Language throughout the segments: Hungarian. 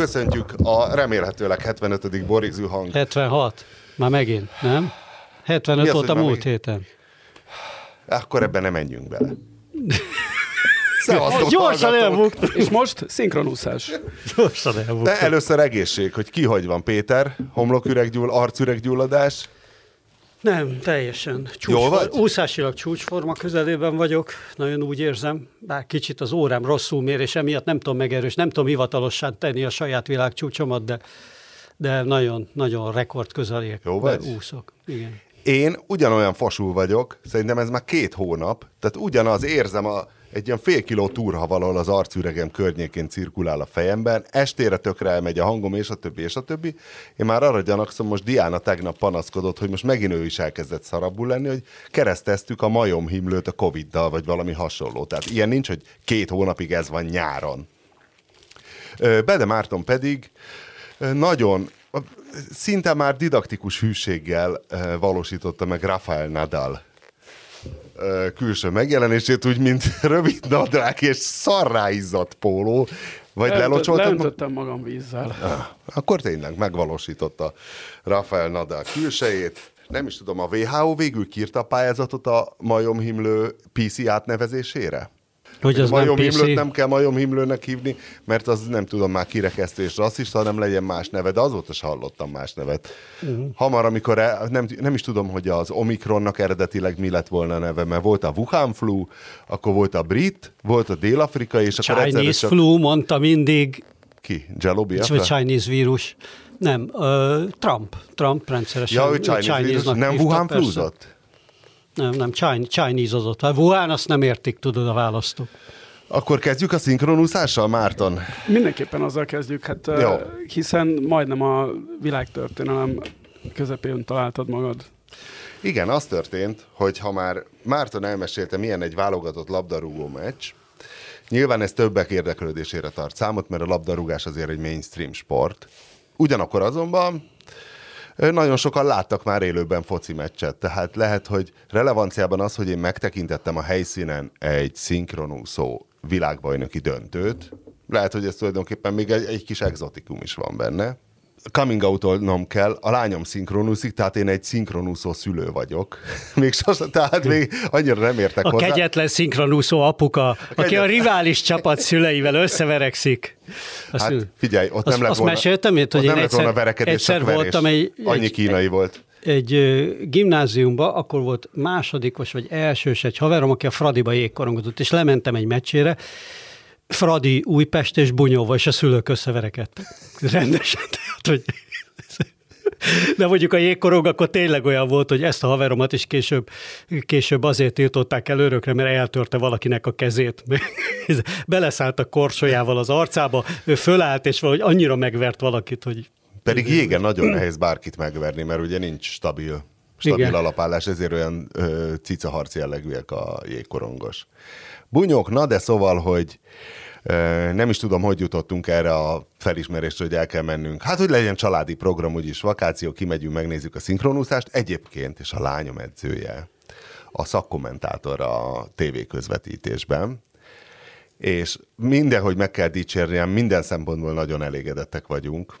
köszöntjük a remélhetőleg 75. Borizű hang. 76. Már megint, nem? 75 Mi az, volt a múlt megint? héten. Akkor ebben nem menjünk bele. Szevasztok, Gyorsan elbuktuk. És most szinkronúszás. Gyorsan elbuktuk. De először egészség, hogy ki hogy van, Péter? Homloküreggyull, arcüreggyulladás? Nem, teljesen. Vagy? Úszásilag csúcsforma közelében vagyok, nagyon úgy érzem, bár kicsit az órám rosszul mér, és emiatt nem tudom megerős, nem tudom hivatalosan tenni a saját világcsúcsomat, de, de nagyon, nagyon rekord közelék. Jó vagy? Úszok, igen. Én ugyanolyan fasul vagyok, szerintem ez már két hónap, tehát ugyanaz érzem a, egy ilyen fél kiló túrha valahol az arcüregem környékén cirkulál a fejemben, estére tökre elmegy a hangom, és a többi, és a többi. Én már arra gyanakszom, most Diana tegnap panaszkodott, hogy most megint ő is elkezdett szarabbul lenni, hogy kereszteztük a majomhimlőt a Covid-dal, vagy valami hasonló. Tehát ilyen nincs, hogy két hónapig ez van nyáron. Bede Márton pedig nagyon, szinte már didaktikus hűséggel valósította meg Rafael Nadal külső megjelenését, úgy, mint rövid nadrág és szarrá izzadt póló, vagy lelocsoltad? Leöntöttem magam vízzel. Ah, Akkor tényleg megvalósította Rafael Nadal külsejét. Nem is tudom, a WHO végül kiírta a pályázatot a majomhimlő PC átnevezésére? Hogy az nem majomhimlőt PC? nem kell majomhimlőnek hívni, mert az nem tudom már kirekesztő és rasszista, hanem legyen más neve, de azóta se hallottam más nevet. Uh-huh. Hamar, amikor el, nem, nem is tudom, hogy az Omikronnak eredetileg mi lett volna a neve, mert volt a Wuhan flu, akkor volt a brit, volt a dél-afrikai, és akkor egyszerre Chinese csak... flu, mondta mindig, Ki? Jello vagy Biafra? Chinese vírus. Nem, uh, Trump. Trump rendszeresen. Ja, ő Chinese vírus. Chinese-nak Nem Wuhan flúzott? Nem, nem, Chin- Chinese-ozott. Hát Wuhan azt nem értik, tudod, a választók. Akkor kezdjük a szinkronúszással, Márton? Mindenképpen azzal kezdjük, hát Jó. Hiszen majdnem a világtörténelem közepén találtad magad. Igen, az történt, hogy ha már Márton elmesélte, milyen egy válogatott labdarúgó meccs, nyilván ez többek érdeklődésére tart számot, mert a labdarúgás azért egy mainstream sport. Ugyanakkor azonban nagyon sokan láttak már élőben foci meccset, tehát lehet, hogy relevanciában az, hogy én megtekintettem a helyszínen egy szinkronúszó világbajnoki döntőt, lehet, hogy ez tulajdonképpen még egy, egy kis exotikum is van benne. Coming out kell, a lányom szinkronúszik, tehát én egy szinkronúszó szülő vagyok. Még sosem, tehát még annyira nem értek A hozzá. kegyetlen szinkronúszó apuka, aki a kegyetlen- rivális csapat szüleivel összeverekszik. Azt, Hát figyelj, ott azt, nem lett azt volna, meséltem, hogy én nem lett volna egyszer, verekedés, egyszer voltam egy, Annyi egy, kínai volt. egy gimnáziumba, akkor volt másodikos vagy elsős egy haverom, aki a Fradiba jégkorongozott, és lementem egy meccsére, Fradi, Újpest és Bunyóva, és a szülők összeverekedtek. Rendesen, tehát, hogy... De mondjuk a jégkorong akkor tényleg olyan volt, hogy ezt a haveromat is később, később azért tiltották el örökre, mert eltörte valakinek a kezét. Beleszállt a korsójával az arcába, ő fölállt, és valahogy annyira megvert valakit, hogy Pedig jégen nagyon nehéz bárkit megverni, mert ugye nincs stabil, stabil Igen. alapállás, ezért olyan ö, cicaharc jellegűek a jégkorongos. Bunyók, na de szóval, hogy nem is tudom, hogy jutottunk erre a felismerésre, hogy el kell mennünk. Hát, hogy legyen családi program, úgyis vakáció, kimegyünk, megnézzük a szinkronúszást. Egyébként, és a lányom edzője, a szakkommentátor a TV közvetítésben, és mindenhogy meg kell dicsérnem, minden szempontból nagyon elégedettek vagyunk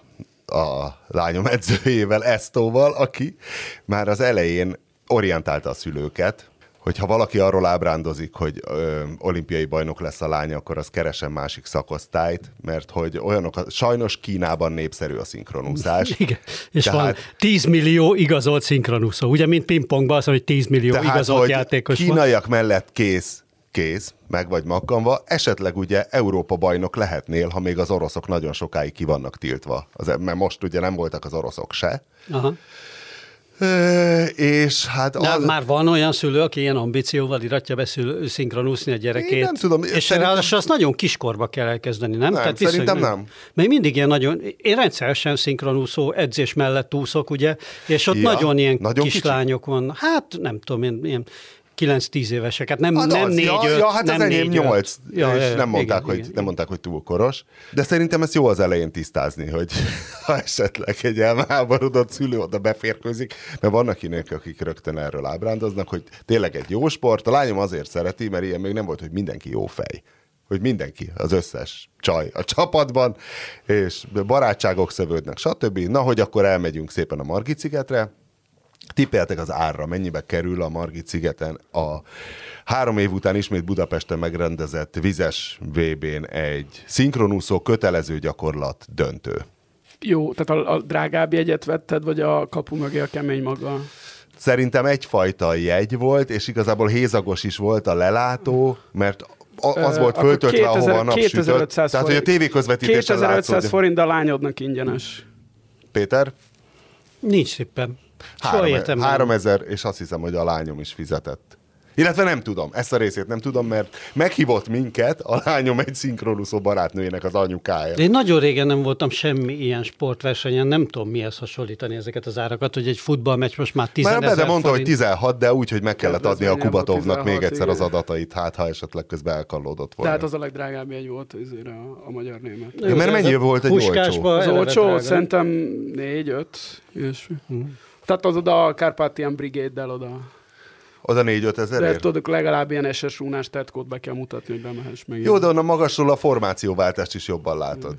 a lányom edzőjével, Esztóval, aki már az elején orientálta a szülőket, hogy ha valaki arról ábrándozik, hogy ö, olimpiai bajnok lesz a lánya, akkor az keresen másik szakosztályt, mert hogy olyanok, sajnos Kínában népszerű a szinkronúszás. Igen, és Tehát- van 10 millió igazolt szinkronúszó. Ugye, mint pingpongban az, hogy 10 millió Tehát, igazolt hogy játékos van. kínaiak mellett kész, kész, meg vagy makkanva, esetleg ugye Európa bajnok lehetnél, ha még az oroszok nagyon sokáig ki vannak tiltva. Az, mert most ugye nem voltak az oroszok se. Aha. És hát De az... már van olyan szülő, aki ilyen ambícióval iratja be szül- szinkronúszni a gyerekét. Én nem tudom, És szerintem- ráadásul azt nagyon kiskorba kell elkezdeni, nem? Nem, viszonylag- szerintem nem. Mert mindig ilyen nagyon, én rendszeresen szinkronúszó edzés mellett úszok, ugye, és ott Ja, nagyon ilyen nagyon kicsi? kislányok van. Hát nem tudom, én, ilyen 9-10 éveseket, nem, Hát nem az, négy, ja, öt, ja, hát nem az enyém négy, öt. nyolc, Ja, és ja, nem, mondták, igen, hogy, igen, nem mondták, hogy túl koros. De szerintem ezt jó az elején tisztázni, hogy ha esetleg egy elmáborodott szülő oda beférkőzik, mert vannak ilyenek, akik rögtön erről ábrándoznak, hogy tényleg egy jó sport. A lányom azért szereti, mert ilyen még nem volt, hogy mindenki jó fej. hogy mindenki, az összes csaj a csapatban, és barátságok szövődnek, stb. Na, hogy akkor elmegyünk szépen a Margit szigetre, tippeltek az árra, mennyibe kerül a Margit szigeten a három év után ismét Budapesten megrendezett vizes VB-n egy szinkronúszó kötelező gyakorlat döntő. Jó, tehát a, a drágább jegyet vetted, vagy a kapu mögé a kemény maga? Szerintem egyfajta jegy volt, és igazából hézagos is volt a lelátó, mert a- az volt föltöltve, ahova a nap 2500 sütött. Tehát, hogy a tévéközvetítésen 2500 látszódjon. forint, de a lányodnak ingyenes. Péter? Nincs tippem. Három, három ezer, és azt hiszem, hogy a lányom is fizetett. Illetve nem tudom, ezt a részét nem tudom, mert meghívott minket a lányom egy szinkronuszó barátnőjének az anyukája. Én nagyon régen nem voltam semmi ilyen sportversenyen, nem tudom mihez hasonlítani ezeket az árakat, hogy egy futballmeccs most már 10 Már Bede mondta, hogy forint. 16, de úgy, hogy meg kellett adni a Kubatovnak még 16, egyszer az igen. adatait, hát ha esetleg közben elkallódott volna. hát az a legdrágább jegy volt azért a, a magyar német. Ja, mert mennyi volt egy Puskásba Az olcsó, szerintem négy-öt, ilyesmi. Tehát az oda a Carpathian Brigade-del oda. Oda 4-5 De ezerért? tudok, legalább ilyen SS rúnás tetkót be kell mutatni, hogy bemehess meg. Jó, de onnan magasról a formációváltást is jobban látod.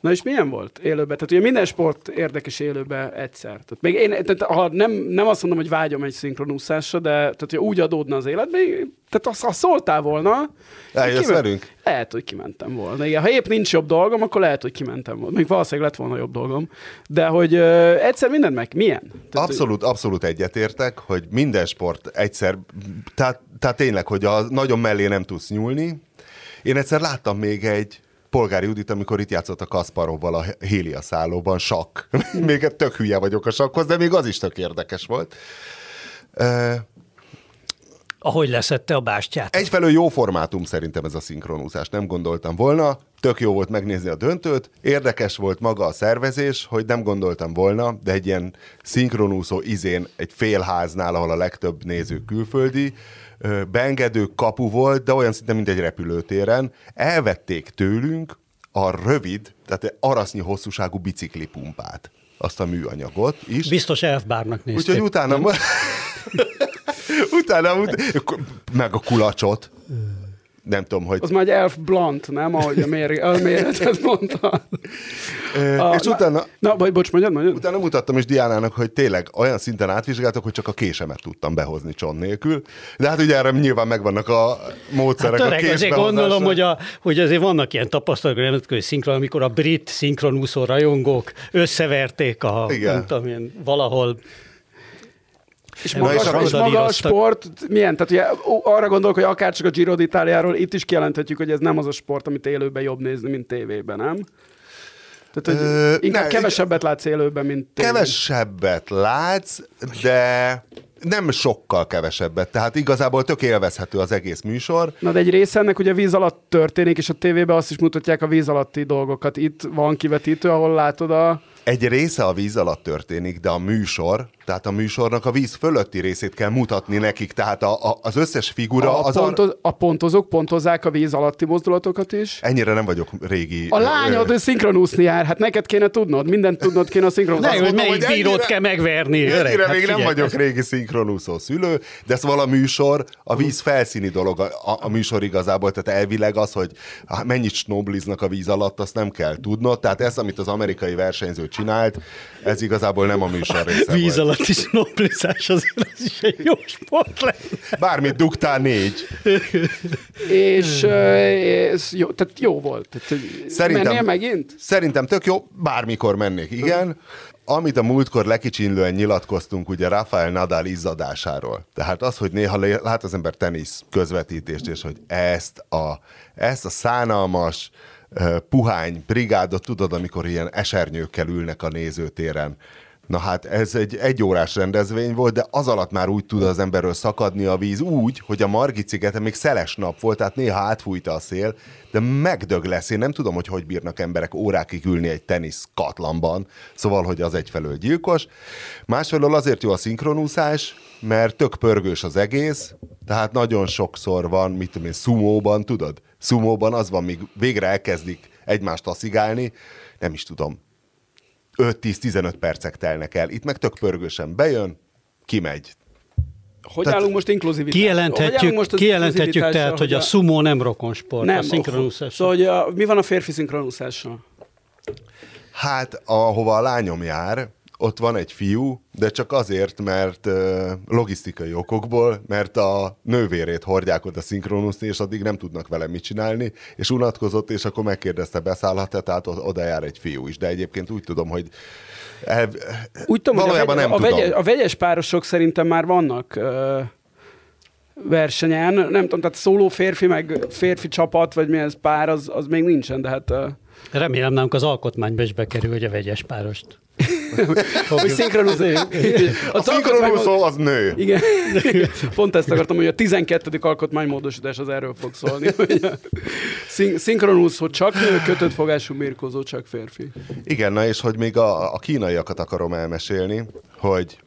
Na és milyen volt élőben? Tehát ugye minden sport érdekes élőben egyszer. Tehát még én, tehát ha nem, nem azt mondom, hogy vágyom egy szinkronúszásra, de tehát, hogy úgy adódna az élet, még, tehát azt, ha szóltál volna, Eljössz kimen- velünk? Lehet, hogy kimentem volna. Igen, ha épp nincs jobb dolgom, akkor lehet, hogy kimentem volna. Még valószínűleg lett volna jobb dolgom. De hogy ö, egyszer mindent meg, milyen? Tehát, Abszolút, abszolút egyetértek, hogy minden sport egyszer, tehát, tehát tényleg, hogy a nagyon mellé nem tudsz nyúlni. Én egyszer láttam még egy polgári Judit, amikor itt játszott a Kasparovval a Hélia szállóban, sakk. még tök hülye vagyok a sakkhoz, de még az is tök érdekes volt. Ahogy leszette a bástyát. Egyfelől jó formátum szerintem ez a szinkronúzás, nem gondoltam volna. Tök jó volt megnézni a döntőt, érdekes volt maga a szervezés, hogy nem gondoltam volna, de egy ilyen szinkronúszó izén egy félháznál, ahol a legtöbb néző külföldi, beengedő kapu volt, de olyan szinte, mint egy repülőtéren. Elvették tőlünk a rövid, tehát arasznyi hosszúságú biciklipumpát, azt a műanyagot is. Biztos elfbárnak nézték. Úgyhogy utána... utána, ut- meg a kulacsot. Nem tudom, hogy... Az már egy elf blunt, nem? Ahogy a, mér, a méretet mondta. A, és utána, Na, vagy bocs, mondjad, mondjad. utána mutattam is Diánának, hogy tényleg olyan szinten átvizsgáltak, hogy csak a késemet tudtam behozni csont nélkül. De hát ugye erre nyilván megvannak a módszerek Hát a öreg, azért gondolom, hogy, a, hogy azért vannak ilyen tapasztalatok a nemzetközi szinkron, amikor a brit szinkronúszó rajongók összeverték a, Igen. nem tudom én, valahol És maga, és és, maga a sport milyen? Tehát ugye, arra gondolok, hogy akár csak a Giro d'Italiáról itt is kijelenthetjük, hogy ez nem az a sport, amit élőben jobb nézni, mint tévében, nem? Tehát, hogy Ö, inkább ne, kevesebbet látsz élőben, mint tévében. Kevesebbet látsz, de nem sokkal kevesebbet. Tehát igazából tök élvezhető az egész műsor. Na de egy része ennek ugye víz alatt történik, és a tévében azt is mutatják a víz alatti dolgokat. Itt van kivetítő, ahol látod a... Egy része a víz alatt történik, de a műsor, tehát a műsornak a víz fölötti részét kell mutatni nekik, tehát a, a, az összes figura A, az pontoz, a pontozók pontozzák a víz alatti mozdulatokat is. Ennyire nem vagyok régi. A lányod ö, szinkronúszni jár, hát neked kéne tudnod, mindent tudnod kéne a szinkronúszni. Ne, hogy melyik bírót ennyire- kell megverni, öreg. Ennyire hát még nem figyelj. vagyok régi szinkronúszó szülő, de szóval a műsor, a víz felszíni dolog a, a, a műsor igazából, tehát elvileg az, hogy mennyit snobliznak a víz alatt, azt nem kell tudnod, tehát ez, amit az amerikai versenyző csinált, ez igazából nem a műsor része Víz volt. alatt is noblizás, azért ez is egy jó sport lenne. Bármit dugtál négy. És uh, ez jó, tehát jó volt. Tehát, Szerintem- Mennél megint? Szerintem tök jó, bármikor mennék, igen. Amit a múltkor lekicsinlően nyilatkoztunk ugye Rafael Nadal izzadásáról. Tehát az, hogy néha lát az ember tenisz közvetítést, és hogy ezt a, ezt a szánalmas, puhány brigádot tudod, amikor ilyen esernyőkkel ülnek a nézőtéren. Na hát ez egy egyórás rendezvény volt, de az alatt már úgy tud az emberről szakadni a víz úgy, hogy a Margit szigeten még szeles nap volt, tehát néha átfújta a szél, de megdög lesz. Én nem tudom, hogy hogy bírnak emberek órákig ülni egy tenisz katlanban, szóval, hogy az egyfelől gyilkos. Másfelől azért jó a szinkronúszás, mert tök pörgős az egész, tehát nagyon sokszor van, mit tudom én, szumóban, tudod? Szumóban az van, míg végre elkezdik egymást taszigálni, nem is tudom, 5-10-15 percek telnek el. Itt meg tök pörgősen bejön, kimegy. Hogy Tehát- állunk most inkluzivitás? Kijelenthetjük, most kijelenthetjük tehát, hogy a szumó nem rokonsport, nem, a szinkronúszás. Szóval, hogy a, mi van a férfi szinkronúszással? Hát, ahova a lányom jár, ott van egy fiú, de csak azért, mert logisztikai okokból, mert a nővérét hordják oda szinkronuszni, és addig nem tudnak vele mit csinálni, és unatkozott, és akkor megkérdezte, beszállhat-e, tehát oda jár egy fiú is. De egyébként úgy tudom, hogy el, Úgy tudom, valójában hogy a, nem vegy, a, tudom. a vegyes párosok szerintem már vannak ö, versenyen. Nem tudom, tehát szóló férfi, meg férfi csapat, vagy mi ez pár, az, az még nincsen, de hát... Ö, Remélem nálunk az alkotmányba is bekerül, hogy a vegyes párost. hogy szinkronizáljuk. a szinkronúszó az nő. Igen. Pont ezt akartam, hogy a 12. alkotmánymódosítás az erről fog szólni. Hogy a szinkronúszó csak nő, kötött fogású mérkozó csak férfi. Igen, na és hogy még a, a kínaiakat akarom elmesélni, hogy,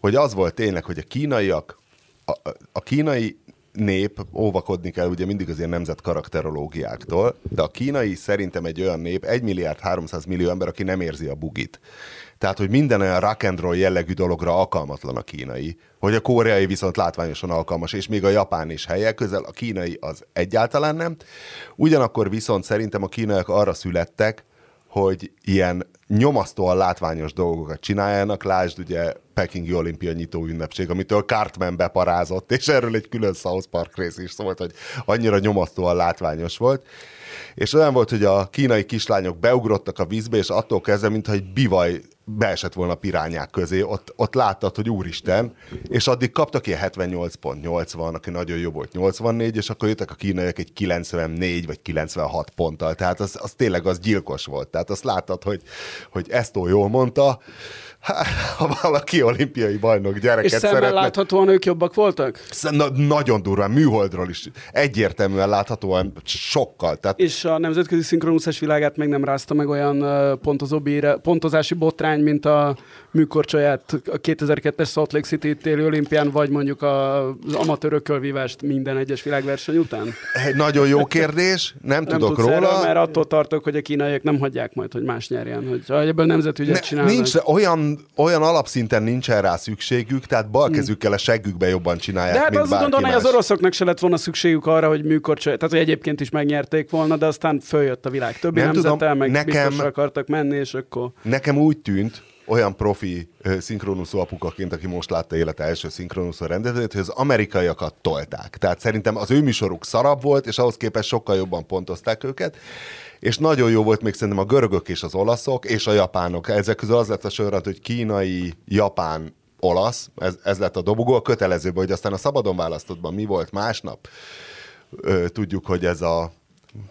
hogy az volt tényleg, hogy a kínaiak, a, a kínai nép, óvakodni kell ugye mindig az ilyen nemzet karakterológiáktól, de a kínai szerintem egy olyan nép, 1 milliárd 300 millió ember, aki nem érzi a bugit. Tehát, hogy minden olyan rock and roll jellegű dologra alkalmatlan a kínai, hogy a koreai viszont látványosan alkalmas, és még a japán is helye közel, a kínai az egyáltalán nem. Ugyanakkor viszont szerintem a kínaiak arra születtek, hogy ilyen nyomasztóan látványos dolgokat csináljanak. Lásd ugye Pekingi olimpia nyitó ünnepség, amitől Cartman beparázott, és erről egy külön South Park rész is szólt, hogy annyira nyomasztóan látványos volt. És olyan volt, hogy a kínai kislányok beugrottak a vízbe, és attól kezdve, mintha egy bivaj beesett volna a pirányák közé, ott, ott láttad, hogy úristen, és addig kaptak ilyen 78.80, aki nagyon jó volt 84, és akkor jöttek a kínaiak egy 94 vagy 96 ponttal, tehát az, az tényleg az gyilkos volt. Tehát azt láttad, hogy, hogy Esztó jól mondta, hát, ha valaki olimpiai bajnok És gyereket szemmel szeretne, láthatóan ők jobbak voltak? Na, nagyon durván, műholdról is egyértelműen láthatóan sokkal. Tehát És a nemzetközi szinkronúszás világát meg nem rázta meg olyan pontozó bíre, pontozási botrány, mint a műkorcsolyát a 2002-es Salt Lake City téli olimpián, vagy mondjuk a- az amatőrök körvívást minden egyes világverseny után? egy nagyon jó kérdés, nem, Nem tudok róla. Erről, mert attól tartok, hogy a kínaiak nem hagyják majd, hogy más nyerjen, hogy ebből nemzetügyet Ne, csinálnak. nincs, olyan, olyan alapszinten nincsen rá szükségük, tehát balkezükkel a seggükbe jobban csinálják, De hát mint azt gondolom, hogy az oroszoknak se lett volna szükségük arra, hogy műkorcsolyát, tehát hogy egyébként is megnyerték volna, de aztán följött a világ többi Nem nemzete, tudom, meg nekem- biztosra akartak menni, és akkor... Nekem úgy tűnt, olyan profi ö, szinkronuszó apukaként, aki most látta élete első szinkronuszó rendezőt, hogy az amerikaiakat tolták. Tehát szerintem az ő műsoruk szarabb volt, és ahhoz képest sokkal jobban pontozták őket. És nagyon jó volt még szerintem a görögök és az olaszok, és a japánok. Ezek közül az lett a sorrend, hogy kínai, japán, olasz, ez, ez lett a dobogó, a kötelezőbb, hogy aztán a szabadon választottban mi volt másnap. Ö, tudjuk, hogy ez a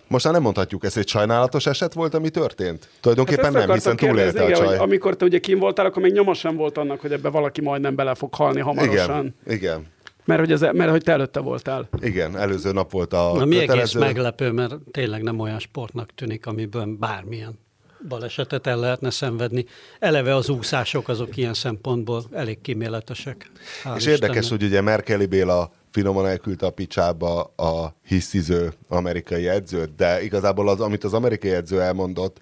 most már nem mondhatjuk, ez egy sajnálatos eset volt, ami történt? Tulajdonképpen Hát nem, hiszen túlélte a csaj. amikor te ugye kim voltál, akkor még nyoma sem volt annak, hogy ebbe valaki majdnem bele fog halni hamarosan. Igen, igen, Mert hogy, ez, mert hogy te előtte voltál. igen, előző nap volt a Na, mi egész kötelező. meglepő, mert tényleg nem olyan sportnak tűnik, amiből bármilyen balesetet el lehetne szenvedni. Eleve az úszások azok ilyen szempontból elég kíméletesek. Hál' És érdekes, Istennek. hogy ugye Merkeli Béla finoman elküldte a picsába a hisztiző amerikai edzőt, de igazából az, amit az amerikai edző elmondott,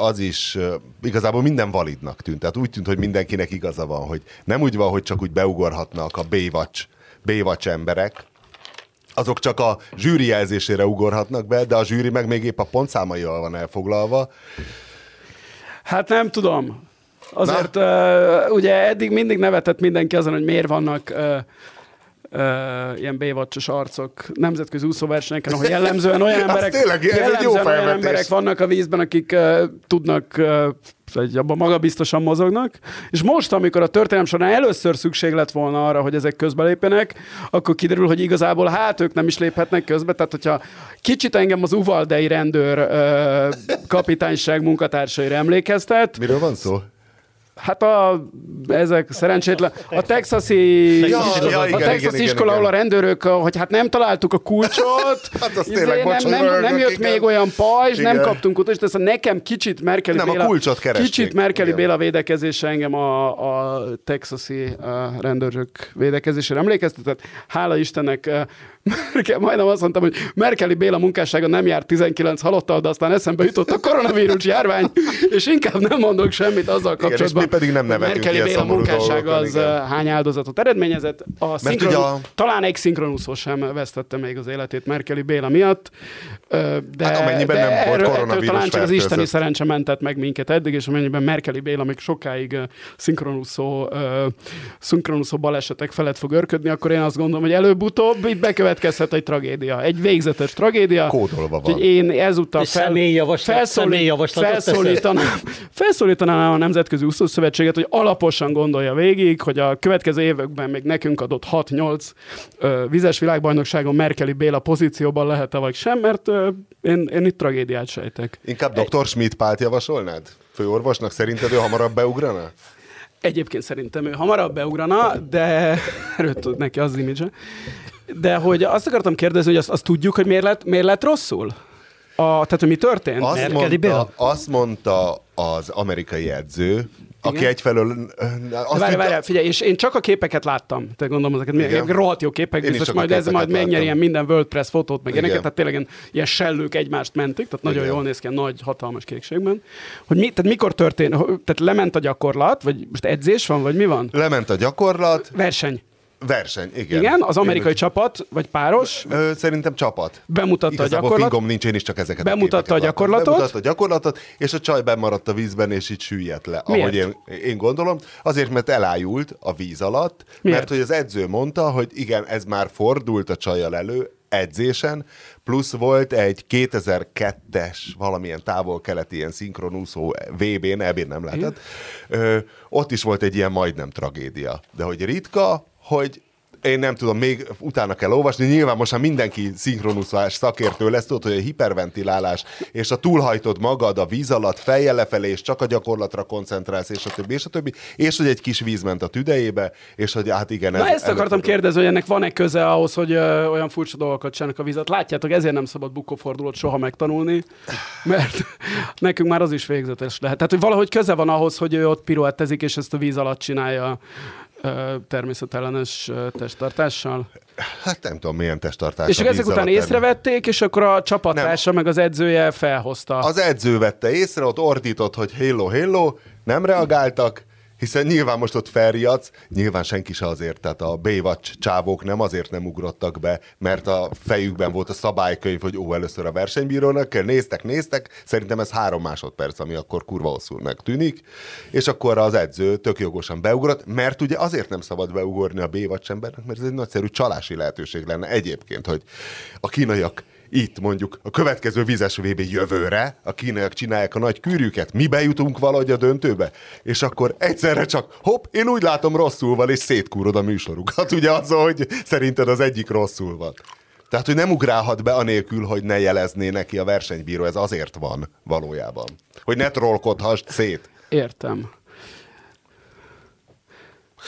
az is igazából minden validnak tűnt. Tehát úgy tűnt, hogy mindenkinek igaza van, hogy nem úgy van, hogy csak úgy beugorhatnak a Baywatch, Baywatch emberek, azok csak a zsűri jelzésére ugorhatnak be, de a zsűri meg még épp a pontszámaival van elfoglalva. Hát nem tudom. Azért uh, ugye eddig mindig nevetett mindenki azon, hogy miért vannak uh, uh, ilyen bévacsos arcok nemzetközi úszóversenyeken, ahol jellemzően olyan emberek, tényleg, jellemzően olyan emberek vannak a vízben, akik uh, tudnak uh, egy abban magabiztosan mozognak, és most, amikor a történelem során először szükség lett volna arra, hogy ezek közbelépjenek, akkor kiderül, hogy igazából hát ők nem is léphetnek közbe, tehát hogyha kicsit engem az uvaldei rendőr uh, kapitányság munkatársaira emlékeztet, Miről van szó? Hát a, ezek szerencsétlen, a texasi, Ja, iskola, ja, a igen, texas igen, iskola, ahol a rendőrök, hogy hát nem találtuk a kulcsot, Hát az izé, tényleg, nem, nem, nem jött igen. még olyan pajzs, nem kaptunk utas, de szóval nekem kicsit Merkeli Nem, a Béla, kulcsot keresték. kicsit Merkeli Igen. Béla védekezése engem a, a texasi a rendőrök védekezésére emlékeztetett. Hála Istennek, Merkel, majdnem azt mondtam, hogy Merkeli Béla munkássága nem jár 19 halottal, de aztán eszembe jutott a koronavírus járvány, és inkább nem mondok semmit azzal kapcsolatban. Igen, és mi pedig nem nevetünk Merkeli Béla munkássága az igen. hány áldozatot eredményezett. A szinkron, a... Talán egy szinkronúszó sem vesztette még az életét Merkeli Béla miatt. De, hát amennyiben de nem volt koronavírus talán csak az isteni szerencse mentett meg minket eddig, és amennyiben Merkeli Béla még sokáig szinkronúszó, szinkronúszó balesetek felett fog örködni, akkor én azt gondolom, hogy előbb-utóbb itt bekövetkezhet egy tragédia. Egy végzetes tragédia. Kódolva van. én ezúttal fel, felszólít, felszólítanám, felszólítanám a Nemzetközi Úszószövetséget, hogy alaposan gondolja végig, hogy a következő években még nekünk adott 6-8 vizes világbajnokságon Merkeli Béla pozícióban lehet-e vagy sem, mert ö, én, én itt tragédiát sejtek. Inkább dr. Schmidt Pált javasolnád? Főorvosnak szerinted ő hamarabb beugrana? Egyébként szerintem ő hamarabb beugrana, de erről tud neki az image De hogy azt akartam kérdezni, hogy azt, azt tudjuk, hogy miért lett, miért lett rosszul? A, tehát, hogy mi történt? Azt mondta, azt mondta az amerikai edző, aki Igen? egyfelől... Azt várj, várj, figyelj, és én csak a képeket láttam, te gondolom ezeket, Igen. rohadt jó képek, én biztos majd ez majd megnyeri ilyen minden WordPress fotót, meg ilyeneket, tehát tényleg ilyen sellők egymást mentik, tehát nagyon Igen. jól néz ki, nagy, hatalmas kékségben. Hogy mi, tehát mikor történt, tehát lement a gyakorlat, vagy most edzés van, vagy mi van? Lement a gyakorlat. Verseny. Verseny, igen. Igen, az amerikai én, csapat, vagy páros. Ö, szerintem csapat. Bemutatta Igazából a gyakorlatot. fingom nincs, én is csak ezeket Bemutatta a, a gyakorlatot. Bemutatta a gyakorlatot, és a csaj bemaradt a vízben, és így süllyedt le. Miért? Ahogy én, én gondolom. Azért, mert elájult a víz alatt, Miért? mert hogy az edző mondta, hogy igen, ez már fordult a csajjal elő, edzésen, plusz volt egy 2002-es valamilyen távol-keleti ilyen szinkronúszó VB-n, ebben nem lehetett, ö, ott is volt egy ilyen majdnem tragédia. De hogy ritka, hogy én nem tudom, még utána kell olvasni. Nyilván most már mindenki szinkronuszás szakértő lesz, tudod, hogy a hiperventilálás, és a túlhajtod magad a víz alatt, fejjel lefelé, és csak a gyakorlatra koncentrálsz, és a többi, és a többi, és hogy egy kis víz ment a tüdejébe, és hogy hát igen. Ez, Na ezt akartam kérdezni, hogy ennek van-e köze ahhoz, hogy ö, olyan furcsa dolgokat csinálnak a vizet. Látjátok, ezért nem szabad bukkófordulót soha megtanulni, mert nekünk már az is végzetes lehet. Tehát, hogy valahogy köze van ahhoz, hogy ő ott piruettezik, és ezt a víz alatt csinálja természetellenes testtartással? Hát nem tudom, milyen testtartás. És ezek után észrevették, és akkor a csapattársa meg az edzője felhozta. Az edző vette észre, ott ordított, hogy hello, hello, nem reagáltak, hiszen nyilván most ott felriadsz, nyilván senki se azért, tehát a Baywatch csávók nem azért nem ugrottak be, mert a fejükben volt a szabálykönyv, hogy ó, először a versenybírónak kell, néztek, néztek, szerintem ez három másodperc, ami akkor kurva hosszúnak tűnik, és akkor az edző tök jogosan beugrott, mert ugye azért nem szabad beugorni a Baywatch embernek, mert ez egy nagyszerű csalási lehetőség lenne egyébként, hogy a kínaiak itt mondjuk a következő vizes VB jövőre, a kínaiak csinálják a nagy kűrűket, mi bejutunk valahogy a döntőbe, és akkor egyszerre csak hopp, én úgy látom rosszul van, és szétkúrod a műsorukat, ugye az, hogy szerinted az egyik rosszul van. Tehát, hogy nem ugrálhat be anélkül, hogy ne jelezné neki a versenybíró, ez azért van valójában. Hogy ne trollkodhass szét. Értem.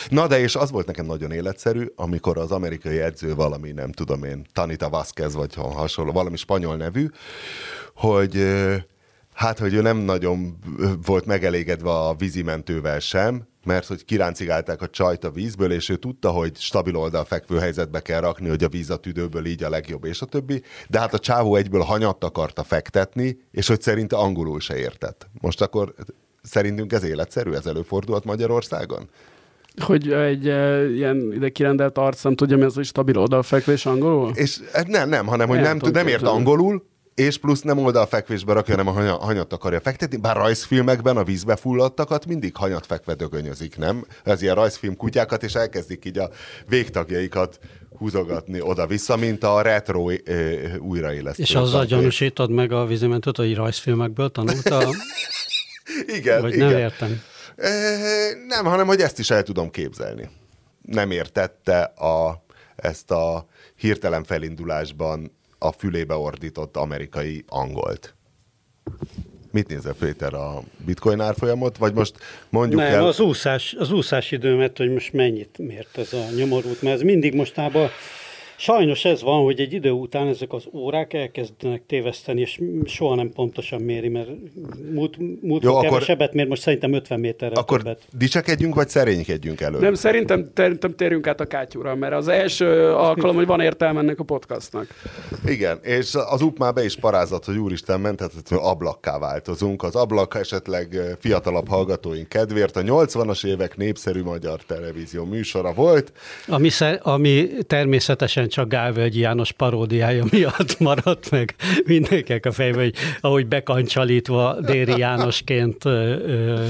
Na de és az volt nekem nagyon életszerű, amikor az amerikai edző valami, nem tudom én, Tanita Vázquez vagy hasonló, valami spanyol nevű, hogy hát, hogy ő nem nagyon volt megelégedve a vízimentővel sem, mert hogy kiráncigálták a csajt a vízből, és ő tudta, hogy stabil oldal fekvő helyzetbe kell rakni, hogy a víz a tüdőből így a legjobb, és a többi. De hát a csávó egyből hanyat akarta fektetni, és hogy szerinte angolul se értett. Most akkor szerintünk ez életszerű, ez előfordulhat Magyarországon? Hogy egy uh, ilyen ide kirendelt arc nem tudja, mi az, hogy stabil oldalfekvés angolul? És eh, nem, nem, hanem, hogy nem, nem, nem ért angolul, és plusz nem oldalfekvésbe rakja, hanem a hanyat akarja fektetni. Bár rajzfilmekben a vízbe fulladtakat mindig hanyat fekve dögönyözik, nem? Ez ilyen rajzfilm kutyákat, és elkezdik így a végtagjaikat húzogatni oda-vissza, mint a retro újraélesztő. És azzal gyanúsítod meg a vízimentet, hogy rajzfilmekből tanulta? igen, Vagy igen. nem értem. Nem, hanem hogy ezt is el tudom képzelni. Nem értette a, ezt a hirtelen felindulásban a fülébe ordított amerikai angolt. Mit nézel, Péter, a bitcoin árfolyamot, vagy most mondjuk Nem, el... az úszás, az úszás időmet, hogy most mennyit mért ez a nyomorult, mert ez mindig mostában Sajnos ez van, hogy egy idő után ezek az órák elkezdenek téveszteni, és soha nem pontosan méri, mert múlt, múlt Jó, akkor- kevesebbet mér, most szerintem 50 méterre Akkor többet. dicsekedjünk, vagy szerénykedjünk elő? Nem, szerintem, szerintem térjünk át a kátyúra, mert az első alkalom, hogy van értelme ennek a podcastnak. Igen, és az UP már be is parázott, hogy úristen menthetetlenül ablakká változunk. Az ablak esetleg eh, fiatalabb hallgatóink kedvéért a 80-as évek népszerű magyar televízió műsora volt. Ami, ami természetesen csak Gálvölgyi János paródiája miatt maradt meg mindenkinek a fejben, hogy ahogy bekancsalítva Déri Jánosként ö, ö,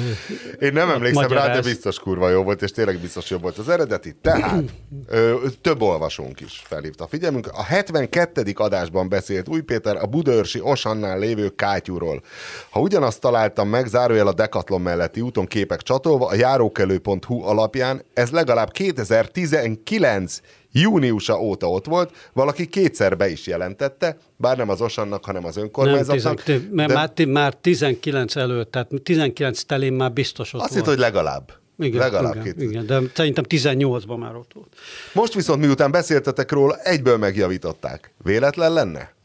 Én nem emlékszem rá, de magyaráz. biztos kurva jó volt, és tényleg biztos jobb volt az eredeti. Tehát ö, több olvasónk is felhívta a figyelmünk. A 72. adásban beszélt Új Péter a Budaörsi Osannál lévő kátyúról. Ha ugyanazt találtam meg, zárójel a Decathlon melletti úton képek csatolva, a járókelő.hu alapján ez legalább 2019 júniusa óta ott volt, valaki kétszer be is jelentette, bár nem az Osannak, hanem az nem önkormányzatnak. 10, mert de már, már 19 előtt, tehát 19 telén már biztos ott azt volt. hitt, hogy legalább. igen, legalább igen, két. igen, de szerintem 18-ban már ott volt. Most viszont miután beszéltetek róla, egyből megjavították. Véletlen lenne?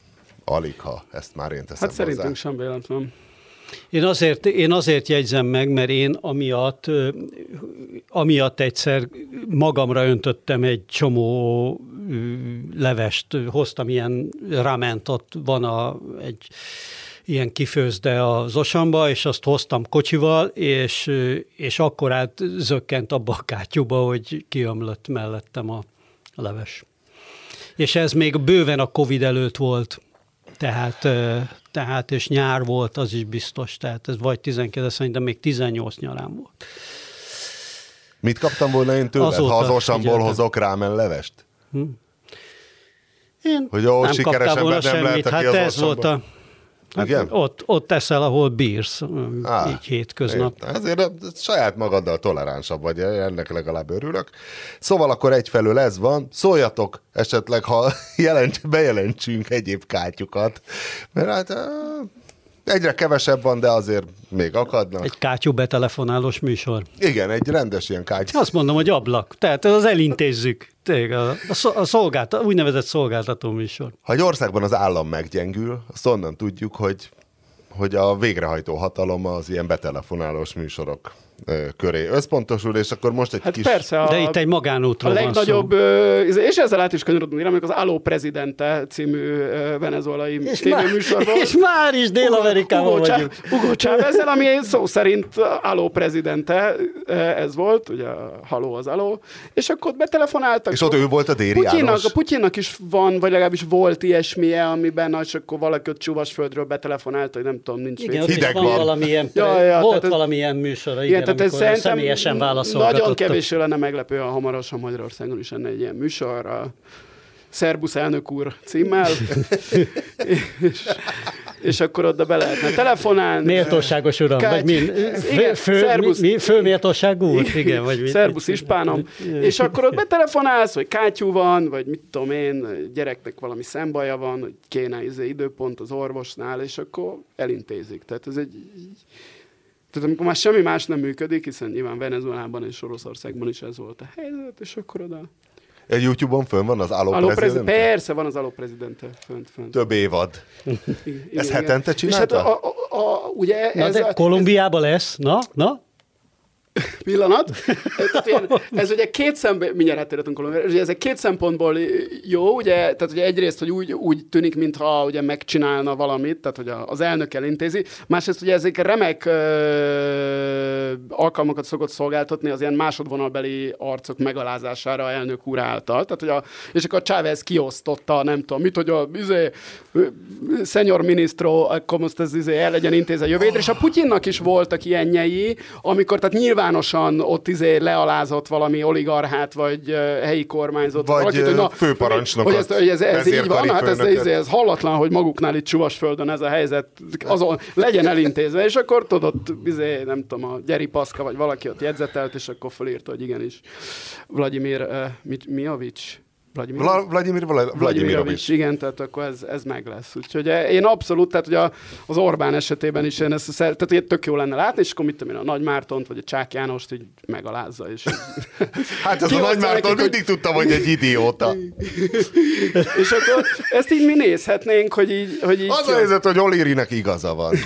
Alig, ha ezt már én teszem Hát szerintünk hozzá. sem véletlen. Én azért, én azért jegyzem meg, mert én amiatt, amiatt egyszer magamra öntöttem egy csomó levest, hoztam ilyen rament, ott van a, egy ilyen kifőzde az osamba, és azt hoztam kocsival, és, és akkor át zökkent abba a kátyúba, hogy kiömlött mellettem a leves. És ez még bőven a Covid előtt volt. Tehát, tehát, és nyár volt, az is biztos. Tehát ez vagy 12, de szerintem még 18 nyarán volt. Mit kaptam volna én tőled, Azóta ha az osamból hozok rámen levest? Én Hogy ahol nem sikeres kaptál volna semmit. lehet, Hát ez volt a... Hát Igen? ott, ott teszel, ahol bírsz, Á, így hétköznap. értem. Ezért saját magaddal toleránsabb vagy, ennek legalább örülök. Szóval akkor egyfelől ez van. Szóljatok esetleg, ha jelent, bejelentsünk egyéb kátyukat. Mert hát á, egyre kevesebb van, de azért még akadnak. Egy kátyú betelefonálós műsor. Igen, egy rendes ilyen kátyú. Azt mondom, hogy ablak. Tehát az elintézzük. Tényleg, a, a, szol- a szolgálta, úgynevezett szolgáltató műsor. Ha egy országban az állam meggyengül, azt onnan tudjuk, hogy, hogy a végrehajtó hatalom az ilyen betelefonálós műsorok köré összpontosul, és akkor most egy Hát kis... persze, a, De itt egy a magánútról van legnagyobb, szó. és ezzel át is kanyarodunk, amikor az Aló Presidente című venezuelai tévéműsorban. és már is Dél-Amerikában vagyunk. Hugo Chávez-el, ami szó szerint Aló Presidente, ö, ez volt, ugye a Haló az Aló, és akkor ott betelefonáltak. És ott ő volt a Déri Putyinnak, János. a Putyinnak is van, vagy legalábbis volt ilyesmije, amiben az, akkor valaki ott Csuvasföldről betelefonált, hogy nem tudom, nincs Igen, Hideg van valamilyen, Ja, ja, volt valamilyen műsora, Igen, tehát ez szerintem személyesen válaszolgatott. nagyon kevésbé lenne meglepő, ha hamarosan Magyarországon is lenne egy ilyen műsor, a Szerbusz elnök úr címmel, és, és akkor oda be lehetne telefonálni. Méltóságos uram, Kács- vagy mi? Igen, Fő, fő, mi, szervusz. mi, főméltóság úr? Igen, vagy mi? Szerbusz ispánom. És akkor ott betelefonálsz, hogy kátyú van, vagy mit tudom én, gyereknek valami szembaja van, hogy kéne izé időpont az orvosnál, és akkor elintézik. Tehát ez egy... Tehát amikor már semmi más nem működik, hiszen nyilván Venezuelában és Oroszországban is ez volt a helyzet, és akkor oda... A YouTube-on fönn van az Aló Aló prezident, President? persze van az aló prezidente fönt, fönt. Több évad. Igen, Ezt igen. hetente És hát csinálta? a, a, a, ugye Na, ez de a, Kolumbiában lesz, na, na? Pillanat. Tehát ilyen, ez ugye két szempontból, mindjárt áttérhetünk Kolumbiára, ugye ezek két szempontból jó, ugye, tehát ugye egyrészt, hogy úgy, úgy tűnik, mintha ugye megcsinálna valamit, tehát hogy az elnök elintézi, másrészt ugye ezek remek ö, alkalmakat szokott szolgáltatni az ilyen másodvonalbeli arcok megalázására elnök úr által, tehát hogy a, és akkor Chávez kiosztotta, nem tudom, mit, hogy a izé, senior ministro, akkor most ez izé el legyen intézve jövő hétre, és a Putyinnak is voltak ilyenjei, amikor tehát nyilvánosan ott izé lealázott valami oligarchát, vagy helyi kormányzat. Vagy, valakit, hogy, na, főparancsnokot, Hogy ez, hogy ez, ez így van, hát ez, izé, ez hallatlan, hogy maguknál itt Csuvasföldön ez a helyzet, azon legyen elintézve, és akkor tudott, izé, nem tudom, a Gyeri Paszka, vagy valaki ott jegyzetelt, és akkor fölírta, hogy igenis Vladimir uh, Mijovics, Vladimir. Vla, Vladimir Vla, Vladimirovics. Igen, tehát akkor ez, ez meg lesz. Úgyhogy eh, én abszolút, tehát hogy a, az Orbán esetében is én ezt, szer- tehát ilyen tök jó lenne látni, és akkor mit tudom én, a Nagy Mártont, vagy a Csák Jánost így megalázza. És, Hát ez a Nagy Márton nekik, hogy- mindig tudtam, hogy egy idióta. és akkor ezt így mi nézhetnénk, hogy így... Hogy így Az a helyzet, hogy Olirinek igaza van.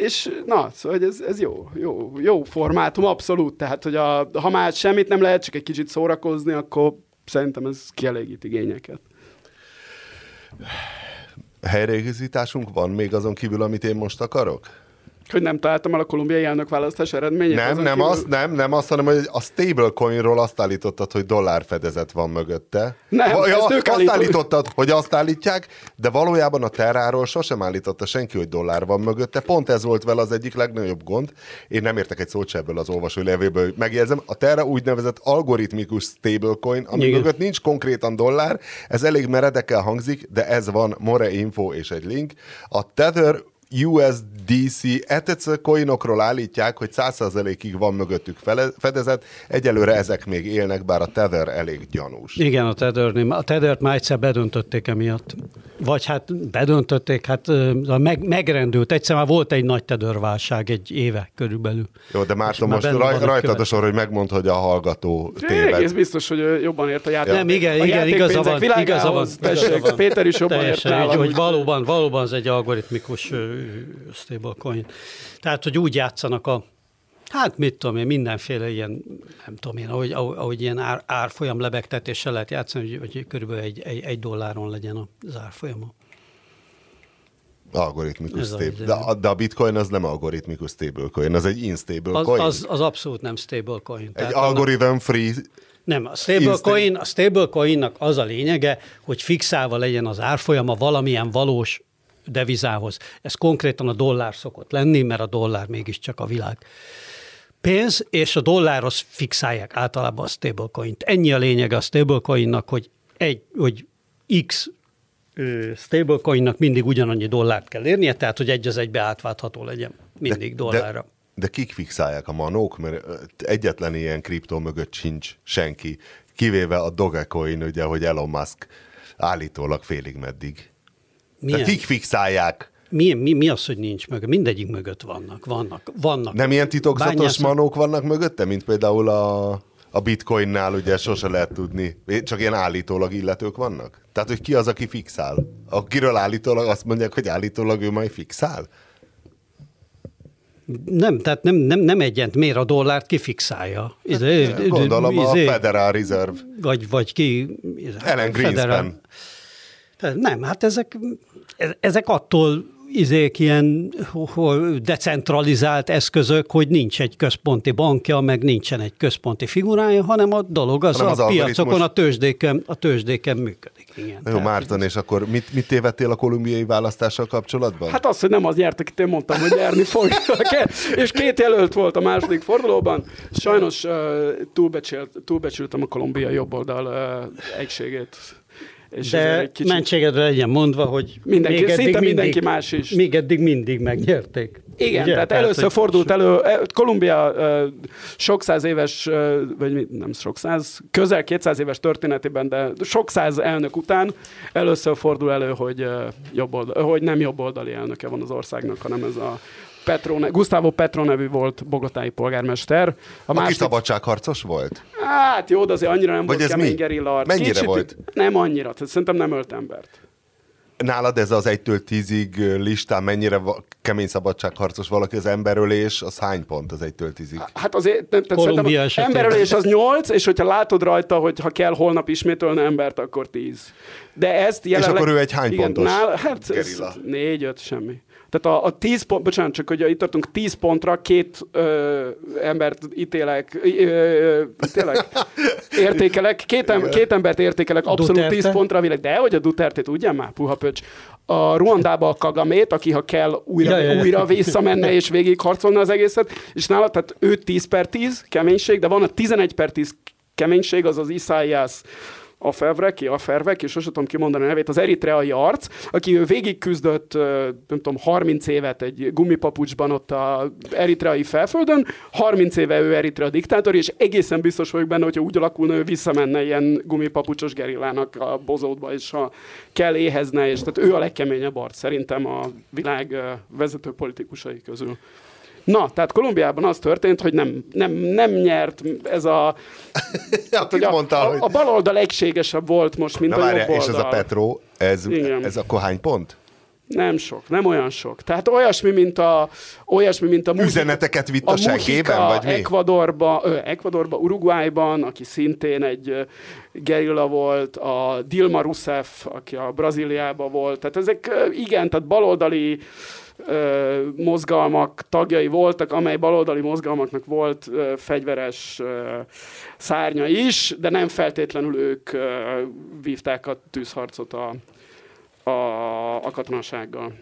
És na, szóval ez, ez jó, jó, jó formátum, abszolút. Tehát, hogy a, ha már semmit nem lehet, csak egy kicsit szórakozni, akkor szerintem ez kielégít igényeket. Helyreigazításunk van még azon kívül, amit én most akarok? Hogy nem találtam el a kolumbiai elnök választás eredményét. Nem, nem kívül- azt, nem, nem azt, hanem hogy a stablecoinról azt állítottad, hogy dollárfedezet van mögötte. Nem, Va- ezt ők azt állították. állítottad, hogy azt állítják, de valójában a terráról sosem állította senki, hogy dollár van mögötte. Pont ez volt vele az egyik legnagyobb gond. Én nem értek egy szót se ebből az olvasói levélből, megjegyzem. A terra úgynevezett algoritmikus stablecoin, ami Igen. mögött nincs konkrétan dollár, ez elég meredekkel hangzik, de ez van, More Info és egy link. A Tether USDC ETC coinokról állítják, hogy 100%-ig van mögöttük fele- fedezet, egyelőre ezek még élnek, bár a Tether elég gyanús. Igen, a tether A tethert már egyszer bedöntötték emiatt. Vagy hát bedöntötték, hát meg, megrendült. Egyszer már volt egy nagy tether válság egy éve körülbelül. Jó, de Márton, már most raj, rajtad a sor, hogy megmondd, hogy a hallgató Egész téved. biztos, hogy jobban ért a játék. Nem, igen, a igen, igaza van, igaza van. Tessék. Péter is jobban ért nálam. hogy, valóban, valóban ez egy algoritmikus stablecoin. Tehát, hogy úgy játszanak a Hát mit tudom én, mindenféle ilyen, nem tudom én, ahogy, ahogy ilyen ár, árfolyam lebegtetéssel lehet játszani, hogy, hogy körülbelül egy, egy, egy dolláron legyen az árfolyama. Algoritmikus stable. izé. De, a- de a bitcoin az nem algoritmikus stablecoin, az egy instable Az, coin. az, az abszolút nem stablecoin. egy algorithm free Nem, a stablecoin, a stablecoinnak az a lényege, hogy fixálva legyen az árfolyama valamilyen valós devizához. Ez konkrétan a dollár szokott lenni, mert a dollár mégiscsak a világ pénz, és a dollárhoz fixálják általában a stablecoint. Ennyi a lényege a stablecoinnak, hogy egy, hogy X stablecoinnak mindig ugyanannyi dollárt kell érnie, tehát hogy egy az egybe átváltható legyen mindig dollárra. De, de kik fixálják a manók? Mert egyetlen ilyen kriptó mögött sincs senki, kivéve a Dogecoin, ugye, hogy Elon Musk állítólag félig meddig. Milyen? kik fixálják? Mi, mi, mi az, hogy nincs mögött? Mindegyik mögött vannak. Vannak. vannak. Nem ilyen titokzatos Bányászat- manók vannak mögötte, mint például a, a bitcoinnál, ugye sose lehet tudni. Csak ilyen állítólag illetők vannak? Tehát, hogy ki az, aki fixál? Akiről állítólag azt mondják, hogy állítólag ő majd fixál? Nem, tehát nem, nem, nem egyent mér a dollárt, kifixálja. Izé, Gondolom a izé, Federal Reserve. Vagy, vagy ki... Ellen Federal- Greenspan. Tehát Nem, hát ezek, ezek attól izék ilyen decentralizált eszközök, hogy nincs egy központi bankja, meg nincsen egy központi figurája, hanem a dolog az Hanem a az piacokon, a tőzsdéken, a tőzsdéken működik. Igen. Jó, Márton, és akkor mit, mit tévedtél a kolumbiai választással kapcsolatban? Hát az, hogy nem az nyert, akit én mondtam, hogy nyerni fog. és két jelölt volt a második fordulóban. Sajnos uh, túlbecsült, túlbecsültem a kolumbiai jobboldal uh, egységét. És De kicsit- mentségedre legyen mondva, hogy Mindenki- még eddig szinte mindig, mindenki más is. Még eddig mindig megnyerték. Igen, Ugye? tehát először hogy- fordult elő, eh, Kolumbia uh, sok száz éves, uh, vagy nem sok száz, közel 200 éves történetében, de sok száz elnök után először fordul elő, hogy, jobb oldal, hogy nem jobboldali elnöke van az országnak, hanem ez a Petro, ne- Gustavo Petro nevű volt bogotári polgármester. A Aki másik, szabadságharcos volt? hát jó, de azért annyira nem Vagy volt kemény mi? gerilla arc. Mennyire volt? Nem annyira, tehát szerintem nem ölt embert. Nálad ez az 1-től 10-ig listán mennyire va- kemény szabadságharcos valaki az emberölés, az hány pont az 1-től 10-ig? Hát azért, nem, tehát Kolumbia emberölés az 8, és hogyha látod rajta, hogy ha kell holnap ismételne embert, akkor 10. De ezt jelenleg... akkor ő egy hány igen, pontos Nál, hát ez gerilla? 4 5 semmi. Tehát a, a 10 pont, bocsánat, csak hogy itt tartunk 10 pontra két ö, embert ítélek, ö, ítélek, értékelek, két, em, két embert értékelek abszolút Duterte? 10 pontra, világ, de hogy a Duterte-t, ugye már, puha pöcs. A Ruandába a Kagamét, aki ha kell újra, Ja, ja, ja. újra visszamenne és végig harcolna az egészet, és nála, tehát ő 10 per 10 keménység, de van a 11 per 10 keménység, az az Isaias, a Fevreki, a Ferveki, sosem tudom kimondani a nevét, az eritreai arc, aki ő végig küzdött, nem tudom, 30 évet egy gumipapucsban ott a eritreai felföldön, 30 éve ő eritrea diktátor, és egészen biztos vagyok benne, hogyha úgy alakulna, ő visszamenne ilyen gumipapucsos gerillának a bozótba, és ha kell éhezne, és tehát ő a legkeményebb arc szerintem a világ vezető politikusai közül. Na, tehát Kolumbiában az történt, hogy nem, nem, nem nyert ez a... ja, hogy a, mondta, a, hogy... a baloldal egységesebb volt most, mint Na, a várja, jobb oldal. És ez a Petro, ez, ez a kohány pont? Nem sok, nem olyan sok. Tehát olyasmi, mint a, olyasmi, mint a muzik, Üzeneteket vitt a, a seggében, vagy mi? Ecuadorba, ö, Ecuadorba, Uruguayban, aki szintén egy gerilla volt, a Dilma Rousseff, aki a Brazíliában volt. Tehát ezek, igen, tehát baloldali mozgalmak tagjai voltak, amely baloldali mozgalmaknak volt ö, fegyveres szárnya is, de nem feltétlenül ők vívták a tűzharcot a, a, a katonasággal.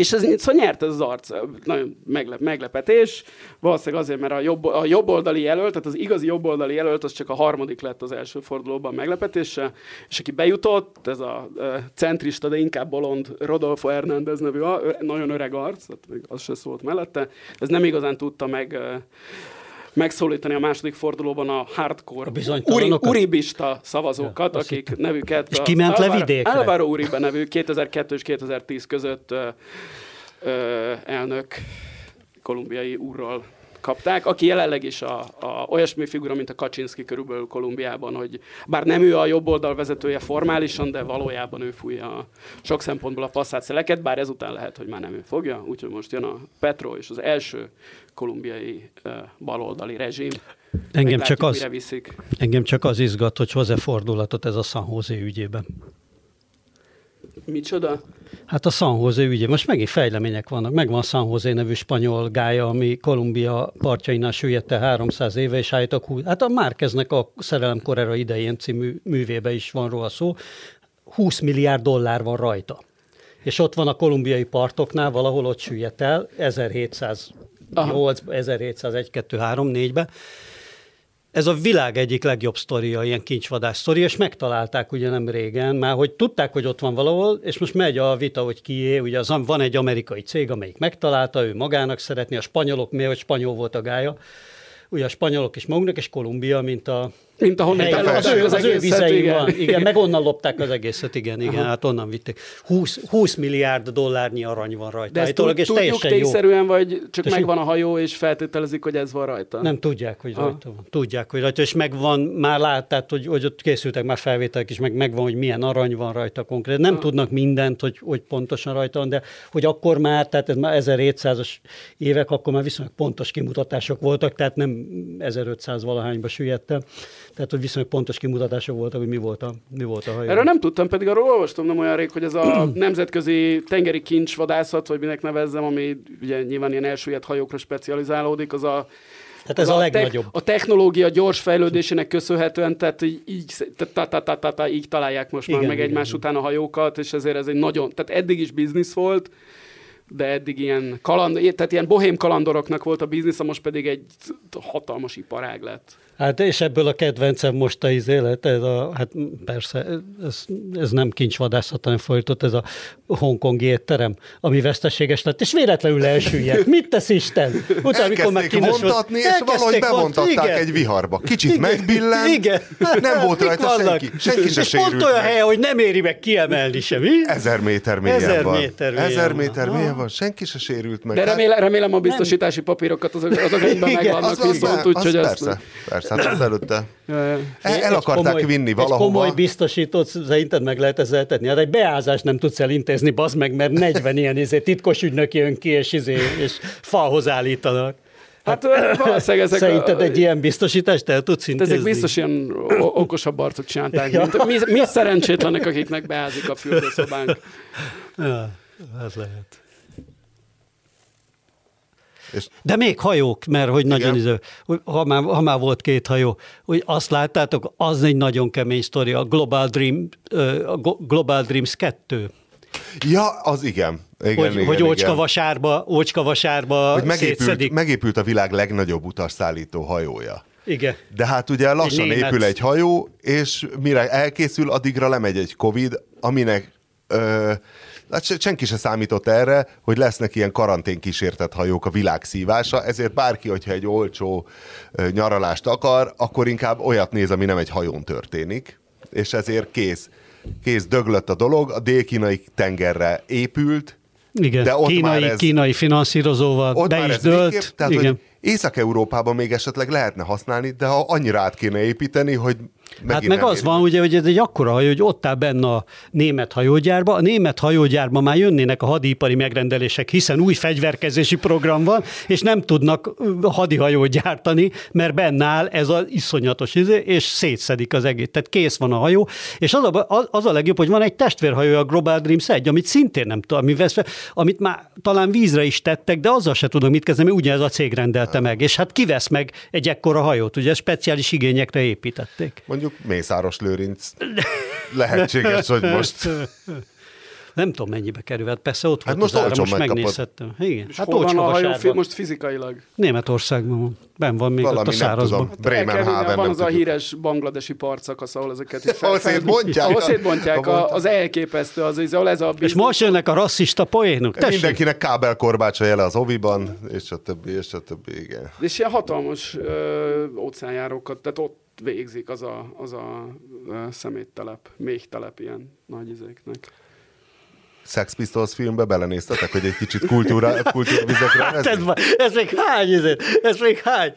És ez szóval nyert ez az arc. Nagyon meglep, meglepetés. Valószínűleg azért, mert a, jobb, a jobboldali jelölt, tehát az igazi jobboldali jelölt, az csak a harmadik lett az első fordulóban meglepetése, és aki bejutott, ez a, centrista, de inkább bolond Rodolfo Hernández nevű, nagyon öreg arc, tehát az se szólt mellette, ez nem igazán tudta meg megszólítani a második fordulóban a hardcore a uri, uribista szavazókat, ja, akik hittem. nevüket... És kiment le vidékre? Álvaro Uribe nevű 2002 és 2010 között ö, ö, elnök kolumbiai úrral kapták, aki jelenleg is a, a, olyasmi figura, mint a Kaczynski körülbelül Kolumbiában, hogy bár nem ő a jobb oldal vezetője formálisan, de valójában ő fújja a, sok szempontból a passzát szeleket, bár ezután lehet, hogy már nem ő fogja, úgyhogy most jön a Petro és az első kolumbiai uh, baloldali rezsim. Engem csak, az, engem csak az izgat, hogy hoz-e fordulatot ez a San Jose ügyében. Micsoda? Hát a San Jose ügye. Most megint fejlemények vannak. Megvan a San Jose nevű spanyol gája, ami Kolumbia partjainál süllyedte 300 éve, és állítok, hát a Márkeznek a Szerelem Korera idején című művébe is van róla szó. 20 milliárd dollár van rajta. És ott van a kolumbiai partoknál, valahol ott süllyedt el, 1708, 1701, 2, 3, 4-be ez a világ egyik legjobb sztoria, ilyen kincsvadás sztoria, és megtalálták ugye nem régen, már hogy tudták, hogy ott van valahol, és most megy a vita, hogy kié, ugye az, van egy amerikai cég, amelyik megtalálta, ő magának szeretné, a spanyolok, miért, hogy spanyol volt a gája, ugye a spanyolok is maguknak, és Kolumbia, mint a mint ahonnan hely, az, ő, az, az ő vizein igen. van. Igen, meg onnan lopták az egészet, igen, igen, Aha. hát onnan vitték. 20, 20 milliárd dollárnyi arany van rajta. De ezt tud, és tudjuk tényszerűen, vagy csak Tessék? megvan a hajó, és feltételezik, hogy ez van rajta? Nem tudják, hogy Aha. rajta van. Tudják, hogy rajta, és megvan, már látták, hogy, hogy ott készültek már felvételek, és meg megvan, hogy milyen arany van rajta konkrét. Nem Aha. tudnak mindent, hogy, hogy pontosan rajta van, de hogy akkor már, tehát ez már 1700-as évek, akkor már viszonylag pontos kimutatások voltak, tehát nem 1500 valahányba süllyedtem tehát hogy viszonylag pontos kimutatások voltak, hogy mi volt a, mi volt a hajó. Erről nem tudtam, pedig arról olvastam nem olyan rég, hogy ez a nemzetközi tengeri kincsvadászat, vagy minek nevezzem, ami ugye nyilván ilyen elsüllyedt hajókra specializálódik, az a Hát ez a, a legnagyobb. A technológia gyors fejlődésének köszönhetően, tehát így, így találják most igen, már meg igen, egymás igen. után a hajókat, és ezért ez egy nagyon, tehát eddig is biznisz volt, de eddig ilyen, kaland, tehát ilyen bohém kalandoroknak volt a biznisz, most pedig egy hatalmas iparág lett. Hát és ebből a kedvencem most a izélet, ez a, hát persze, ez, ez nem kincsvadászat, hanem folytott, ez a hongkongi étterem, ami veszteséges lett, és véletlenül elsüllyedt. Mit tesz Isten? Utána, amikor meg vontatni, és valahogy bevontatták igen. egy viharba. Kicsit igen. megbillen, igen. nem volt rajta vannak? senki. Senki se és pont olyan hely, hogy nem éri meg kiemelni sem. Mi? Ezer méter mélyen Ezer van. Méter mélyen Ezer méter mélyen van. Senki se sérült meg. De remélem, remélem a biztosítási papírokat azok, azok egyben megvannak viszont, úgyhogy persze, persze hát az előtte el, el akarták komoly, vinni valahova. Egy komoly biztosítót szerinted meg lehet ezzel tenni. Hát egy beázást nem tudsz elintézni, bazd meg, mert 40 ilyen izé, titkos ügynök jön ki, és, izé, és falhoz állítanak. Hát, hát valószínűleg ezek Szerinted a, egy ilyen biztosítást el tudsz intézni? Ezek biztos ilyen okosabb arcok csinálták, ja. mint mi, mi szerencsétlenek, akiknek beázik a fürdőszobánk. Ja, ez lehet. És... De még hajók, mert hogy nagyon iző, ha már, ha már volt két hajó, hogy azt láttátok, az egy nagyon kemény sztori, a Global, Dream, a Global Dreams 2. Ja, az igen. igen hogy, igen, hogy ócska igen. vasárba, ócska vasárba hogy megépült, megépült a világ legnagyobb utasszállító hajója. Igen. De hát ugye lassan német. épül egy hajó, és mire elkészül, addigra lemegy egy Covid, aminek ö, hát se- senki se számított erre, hogy lesznek ilyen karantén kísértett hajók a világ szívása, ezért bárki, hogyha egy olcsó nyaralást akar, akkor inkább olyat néz, ami nem egy hajón történik, és ezért kész, kész döglött a dolog, a dél-kínai tengerre épült, Igen, De ott kínai, már ez- kínai finanszírozóval ott be már is dölt. végképp, tehát, Igen. Észak-Európában még esetleg lehetne használni, de ha annyira át kéne építeni, hogy Hát megint meg nem az van, meg. ugye, hogy ez egy akkora hajó, hogy ott áll benne a német hajógyárba. A német hajógyárban már jönnének a hadipari megrendelések, hiszen új fegyverkezési program van, és nem tudnak hadihajót gyártani, mert benne áll ez az iszonyatos izé, és szétszedik az egész. Tehát kész van a hajó, és az a, az- a legjobb, hogy van egy testvérhajó, a Global Dreams 1, amit szintén nem tudom, ami vesz, amit már talán vízre is tettek, de azzal se tudom mit kezdeni, mert ugyanez a cég rendelte meg. És hát kivesz meg egy ekkora hajót, ugye speciális igényekre építették. Mondjuk Mészáros Lőrinc lehetséges, hogy most Nem tudom, mennyibe kerül, hát persze ott Hát volt most az ára, most megkapod. megnézhettem. Igen, És hát hol a hajó fi- most fizikailag? Németországban van. Ben van még ott a valami, nem szárazban. vinni, Bremenhaven, van nem az a híres bangladesi partszakasz, ahol ezeket így Ahol szétbontják? Ahol szétbontják, az elképesztő, az, ahol ez a... És most jönnek a rasszista poénok. Tessék. Mindenkinek kábelkorbácsa jele az oviban, és a többi, és a többi, igen. És ilyen hatalmas ö, óceánjárókat, tehát ott végzik az a, az a szeméttelep, méhtelep ilyen nagy izéknek. Sex Pistols filmbe belenéztetek, hogy egy kicsit kultúra, kultúrvizekre Hát ez, ez még hány, ez, ez még hány.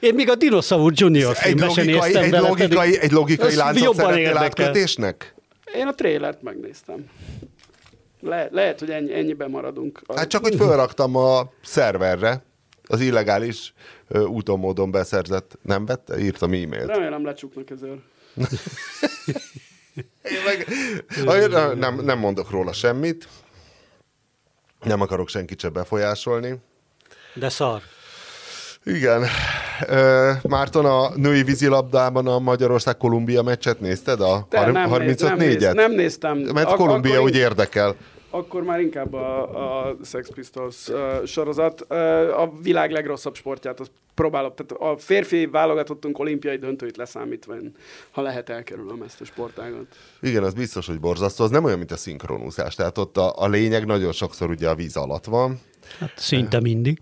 Én még a Dinosaur Junior Egy filmbe sem logikai, néztem egy bele, logikai, pedig egy logikai láncot szeretnél átkötésnek? Én a trélert megnéztem. Le, lehet, hogy ennyi, ennyiben maradunk. Hát csak, hogy fölraktam a szerverre, az illegális úton módon beszerzett, nem vette? Írtam e-mailt. Remélem lecsuknak ezért. Én meg, nem, nem mondok róla semmit. Nem akarok senkit se befolyásolni. De szar. Igen. Márton, a női vízilabdában a Magyarország-Kolumbia meccset nézted? A Te, nem, néz- nem, néz, 35-4-et? nem néztem. Mert Ak- Kolumbia akkor úgy érdekel. Akkor már inkább a, a Sex Pistols uh, sorozat. Uh, a világ legrosszabb sportját, azt próbálom. Tehát a férfi válogatottunk olimpiai döntőit leszámítva, én, ha lehet elkerülöm ezt a sportágat. Igen, az biztos, hogy borzasztó. Az nem olyan, mint a szinkronúszás. Tehát ott a, a lényeg nagyon sokszor ugye a víz alatt van. Hát szinte mindig.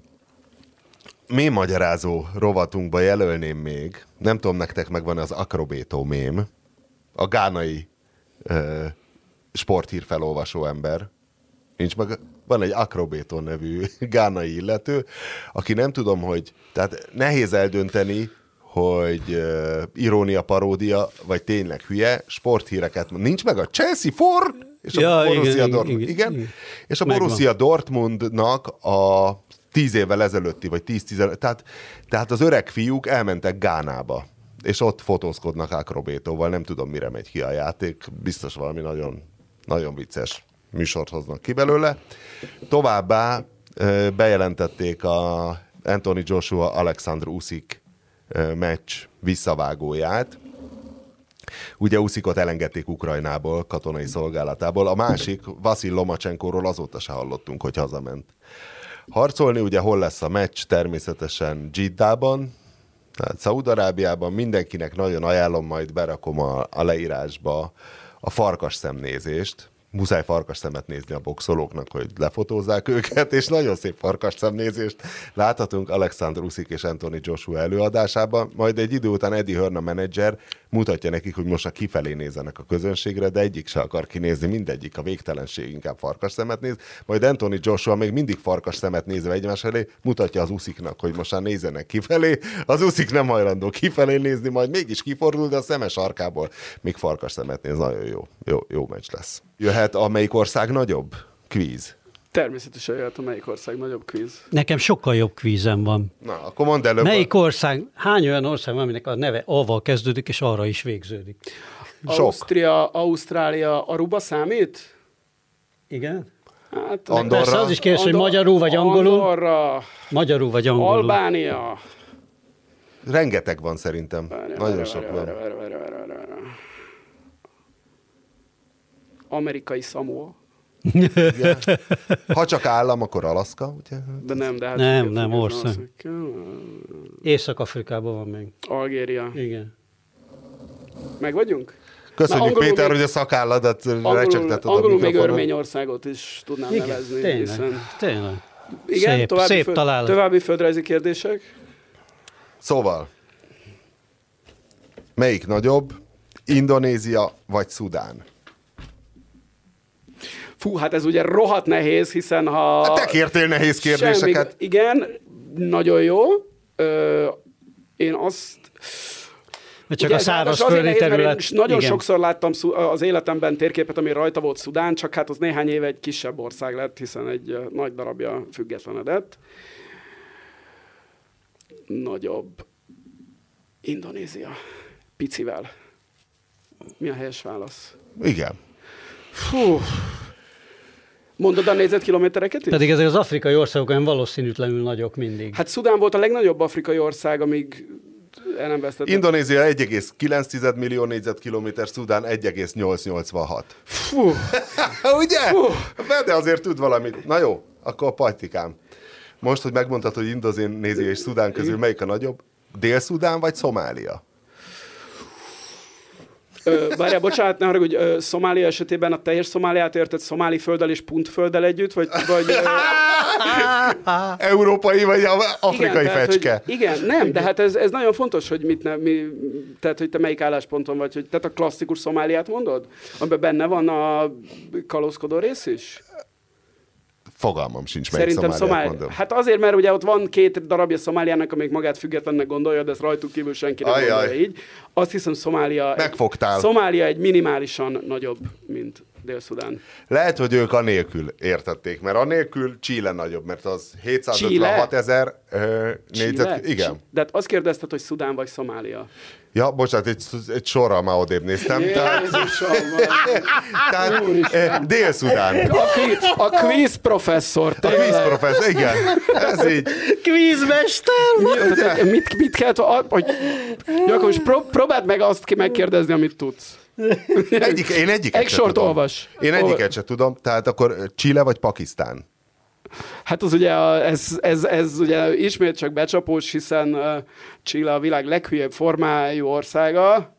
Mém magyarázó rovatunkba jelölném még, nem tudom, nektek megvan az Akrobétó mém, a gánai ö, sporthír felolvasó ember. Nincs meg, van egy Akrobétó nevű gánai illető, aki nem tudom, hogy, tehát nehéz eldönteni, hogy uh, irónia, paródia, vagy tényleg hülye, sporthíreket mond. Nincs meg a Chelsea Ford, és Ja, a Borussia igen, Dortmund. igen, Igen, igen. És a Megvan. Borussia Dortmundnak a tíz évvel ezelőtti, vagy tíz 15 tehát, tehát az öreg fiúk elmentek Gánába, és ott fotózkodnak Akrobétóval, nem tudom, mire megy ki a játék, biztos valami nagyon, nagyon vicces műsort hoznak ki belőle. Továbbá bejelentették a Anthony Joshua Alexander Usyk ö, meccs visszavágóját, Ugye Uszikot elengedték Ukrajnából, katonai szolgálatából. A másik, Vasil Lomacsenkóról azóta se hallottunk, hogy hazament. Harcolni ugye hol lesz a meccs? Természetesen Jiddában, tehát Szaúd-Arábiában. Mindenkinek nagyon ajánlom, majd berakom a, a leírásba a farkas szemnézést. Muszáj farkas szemet nézni a boxolóknak, hogy lefotózzák őket, és nagyon szép farkas szemnézést láthatunk Alexander Usyk és Anthony Joshua előadásában. Majd egy idő után Eddie Hearn a menedzser mutatja nekik, hogy most a kifelé nézzenek a közönségre, de egyik se akar kinézni, mindegyik a végtelenség inkább farkas szemet néz. Majd Anthony Joshua még mindig farkas szemet nézve egymás elé mutatja az Usziknak, hogy most már nézzenek kifelé. Az Uszik nem hajlandó kifelé nézni, majd mégis kifordul, de a szeme sarkából még farkas szemet néz. Nagyon jó, jó, jó meccs lesz. Jöhet a melyik ország nagyobb? Kvíz. Természetesen jöhet a melyik ország nagyobb kvíz. Nekem sokkal jobb kvízem van. Na, akkor mondd előbb. Melyik ország, hány olyan ország van, aminek a neve A-val kezdődik, és arra is végződik? Sok. Ausztria, Ausztrália, Aruba számít? Igen? Hát, Andorra. Persze az is kérdés, hogy Andor- magyarul vagy angolul. Andorra, Magyarul vagy angolul. Albánia. Rengeteg van szerintem. Várjál, Nagyon várjál, sok várjál, van. várjál, várjál, várjál, várjál, várjál. Amerikai Samoa. Ha csak állam, akkor Alaszka, ugye? De nem, de hát... Nem, nem, ország. Észak-Afrikában van még. Algéria. Igen. Meg vagyunk? Köszönjük, Péter, még- hogy a szakálladat recsegteted a angolul még. Örményországot is tudnám Igen, nevezni. tényleg. Hiszen... Tényleg. Igen, szép, további, szép föld, találat. további földrajzi kérdések. Szóval, melyik nagyobb? Indonézia vagy Szudán? Fú, hát ez ugye rohadt nehéz, hiszen ha... Hát te kértél nehéz kérdéseket. Semmi, igen, nagyon jó. Ö, én azt... Mert csak Ugye a szárazföldi terület. Én nagyon igen. sokszor láttam az életemben térképet, ami rajta volt Szudán, csak hát az néhány éve egy kisebb ország lett, hiszen egy nagy darabja függetlenedett. Nagyobb. Indonézia. Picivel. Mi a helyes válasz? Igen. Fú. Mondod a négyzetkilométereket is? Pedig ezek az afrikai országok olyan valószínűtlenül nagyok mindig. Hát Szudán volt a legnagyobb afrikai ország, amíg el nem vesztettek. Indonézia 1,9 millió négyzetkilométer, Szudán 1,886. Fú. Ugye? Fú. De azért tud valamit. Na jó, akkor a pajtikám. Most, hogy megmondtad, hogy Indonézia és Szudán közül melyik a nagyobb? Dél-Szudán vagy Szomália? Ö, Várjál, bocsánat, ne haragudj, ö, Szomália esetében a teljes Szomáliát érted szomáli földdel és puntfölddel együtt, vagy... vagy ö, Európai vagy afrikai tehát, fecske? Hogy, igen, nem, de hát ez, ez nagyon fontos, hogy mit nem, mi, tehát, hogy te melyik állásponton vagy, hogy tehát a klasszikus Szomáliát mondod? Amiben benne van a kalózkodó rész is? Fogalmam sincs, Szerintem Szomáliát mondom. Hát azért, mert ugye ott van két darabja Szomáliának, amelyik magát függetlennek gondolja, de ezt rajtuk kívül senki nem Ajaj. gondolja így. Azt hiszem Szomália... Megfogtál. Szomália egy minimálisan nagyobb, mint Dél-Szudán. Lehet, hogy ők anélkül értették, mert anélkül Chile nagyobb, mert az 756 Chile? ezer négyzet... Chile? Igen. De hát azt kérdezted, hogy Szudán vagy Szomália. Ja, bocsánat, egy, egy sorral már odébb néztem. Tehát, tehát eh, Dél-Szudán. A, kvi, a quiz professzor, A víz professzor, igen. Ez így. Tehát, hogy mit, mit kell, hogy, Jakab, és pró, próbáld meg azt ki megkérdezni, amit tudsz. Egyik, én egyiket Egy sort tudom. olvas. Én egyiket se tudom, tehát akkor Chile vagy Pakisztán? Hát az ugye, a, ez, ez, ez ugye ismét csak becsapós, hiszen Chile a világ leghülyebb formájú országa.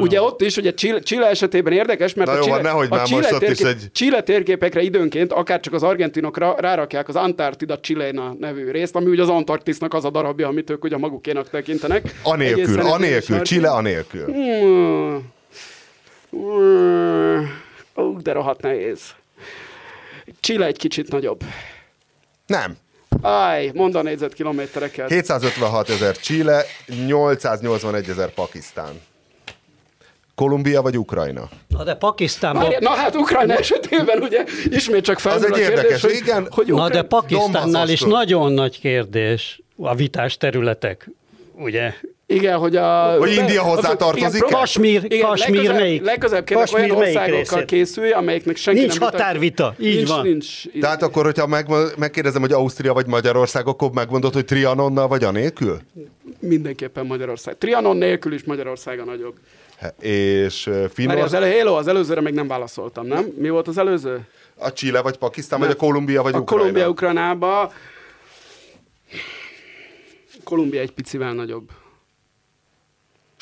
Ugye ott is, ugye Chile, esetében érdekes, mert Na a jó Chile, nehogy a Chile, térkép, egy- Chile térképekre időnként akár csak az argentinokra rárakják az Antarktida Chilena nevű részt, ami ugye az Antarktisznak az a darabja, amit ők ugye magukénak tekintenek. Anélkül, anélkül. Chile anélkül. Hmm. Hmm. Ó, de rohadt nehéz. Chile egy kicsit nagyobb. Nem. Áj, mondd a négyzetkilométereket. 756 ezer Chile, 881 ezer Pakisztán. Kolumbia vagy Ukrajna? Na de Pakisztánban... Várj, na hát Ukrajna esetében ugye ismét csak felmerül Az a egy kérdés, érdekes, hogy, igen. hogy Na Ukra... de Pakisztánnál is nagyon nagy kérdés a vitás területek, ugye? Igen, hogy a... Hogy India hozzá próbál- Kasmír- igen, Kasmír legközelebb- melyik? Legközelebb kérlek Kasmír olyan országokkal készülj, amelyiknek senki Nincs nem határvita, így nincs, van. Nincs, Tehát akkor, hogyha meg, megkérdezem, hogy Ausztria vagy Magyarország, akkor megmondod, hogy Trianonnal vagy anélkül? Mindenképpen Magyarország. Trianon nélkül is Magyarország a nagyobb. És Várj, az, Finnország, elő, hello, az előzőre még nem válaszoltam, nem? Mi volt az előző? a Chile vagy Pakisztán, vagy a Kolumbia vagy a Ukrajna? Kolumbia Ukrajnába. Kolumbia egy picivel nagyobb.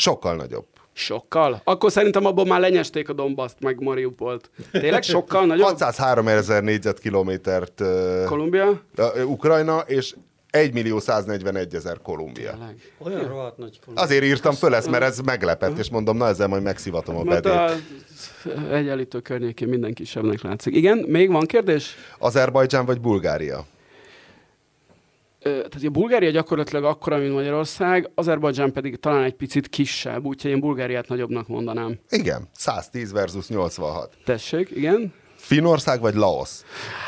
Sokkal nagyobb. Sokkal? Akkor szerintem abból már lenyesték a Dombaszt, meg Mariupolt. Tényleg sokkal nagyobb? 603 ezer négyzetkilométert Kolumbia? ö, Ukrajna, és 1 millió 141 ezer Kolumbia. Tényleg. Olyan rohadt nagy Kolumbia. Azért írtam föl ezt, mert ez meglepett, és mondom, na ezzel majd megszivatom a Mert bedét. a egyenlítő környékén minden kisebbnek látszik. Igen, még van kérdés? Azerbajdzsán vagy Bulgária? Tehát a Bulgária gyakorlatilag akkora, mint Magyarország, Azerbajdzsán pedig talán egy picit kisebb, úgyhogy én Bulgáriát nagyobbnak mondanám. Igen, 110 versus 86. Tessék, igen? Finnország vagy Laos?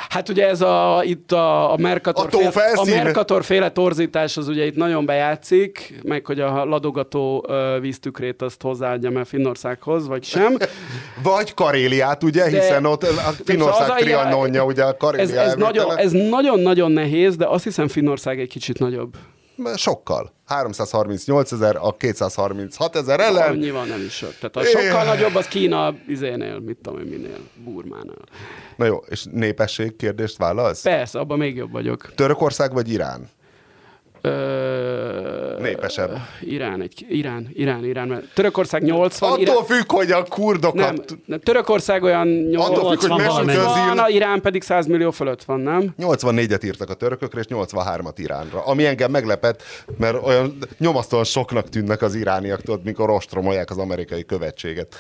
Hát ugye ez a, itt a, a Mercator, A tófelszín? a Mercator féle torzítás az ugye itt nagyon bejátszik, meg hogy a ladogató víztükrét azt hozzáadjam el Finnországhoz, vagy sem. Vagy Karéliát, ugye, hiszen ott a Finnország az trianonja, ugye a Ez, Karélia ez, nagyon, elvétele. ez nagyon-nagyon nehéz, de azt hiszem Finnország egy kicsit nagyobb. Sokkal. 338 ezer a 236 ezer ellen. Annyi van, nem is sok. Tehát a sokkal nagyobb az Kína izénél, mit tudom én minél, Burmánál. Na jó, és népesség kérdést válasz? Persze, abban még jobb vagyok. Törökország vagy Irán? Ö, Népesebb. Irán, egy, Irán, Irán, Irán. Mert Törökország 80, Attól Irán, függ, hogy a kurdokat... nem, nem, Törökország olyan 80 Attól függ, hogy 80 Mesut valamennyi. van, a Irán pedig 100 millió fölött van, nem? 84-et írtak a törökökre, és 83-at Iránra. Ami engem meglepett, mert olyan nyomasztóan soknak tűnnek az irániak, tudod, mikor ostromolják az amerikai követséget.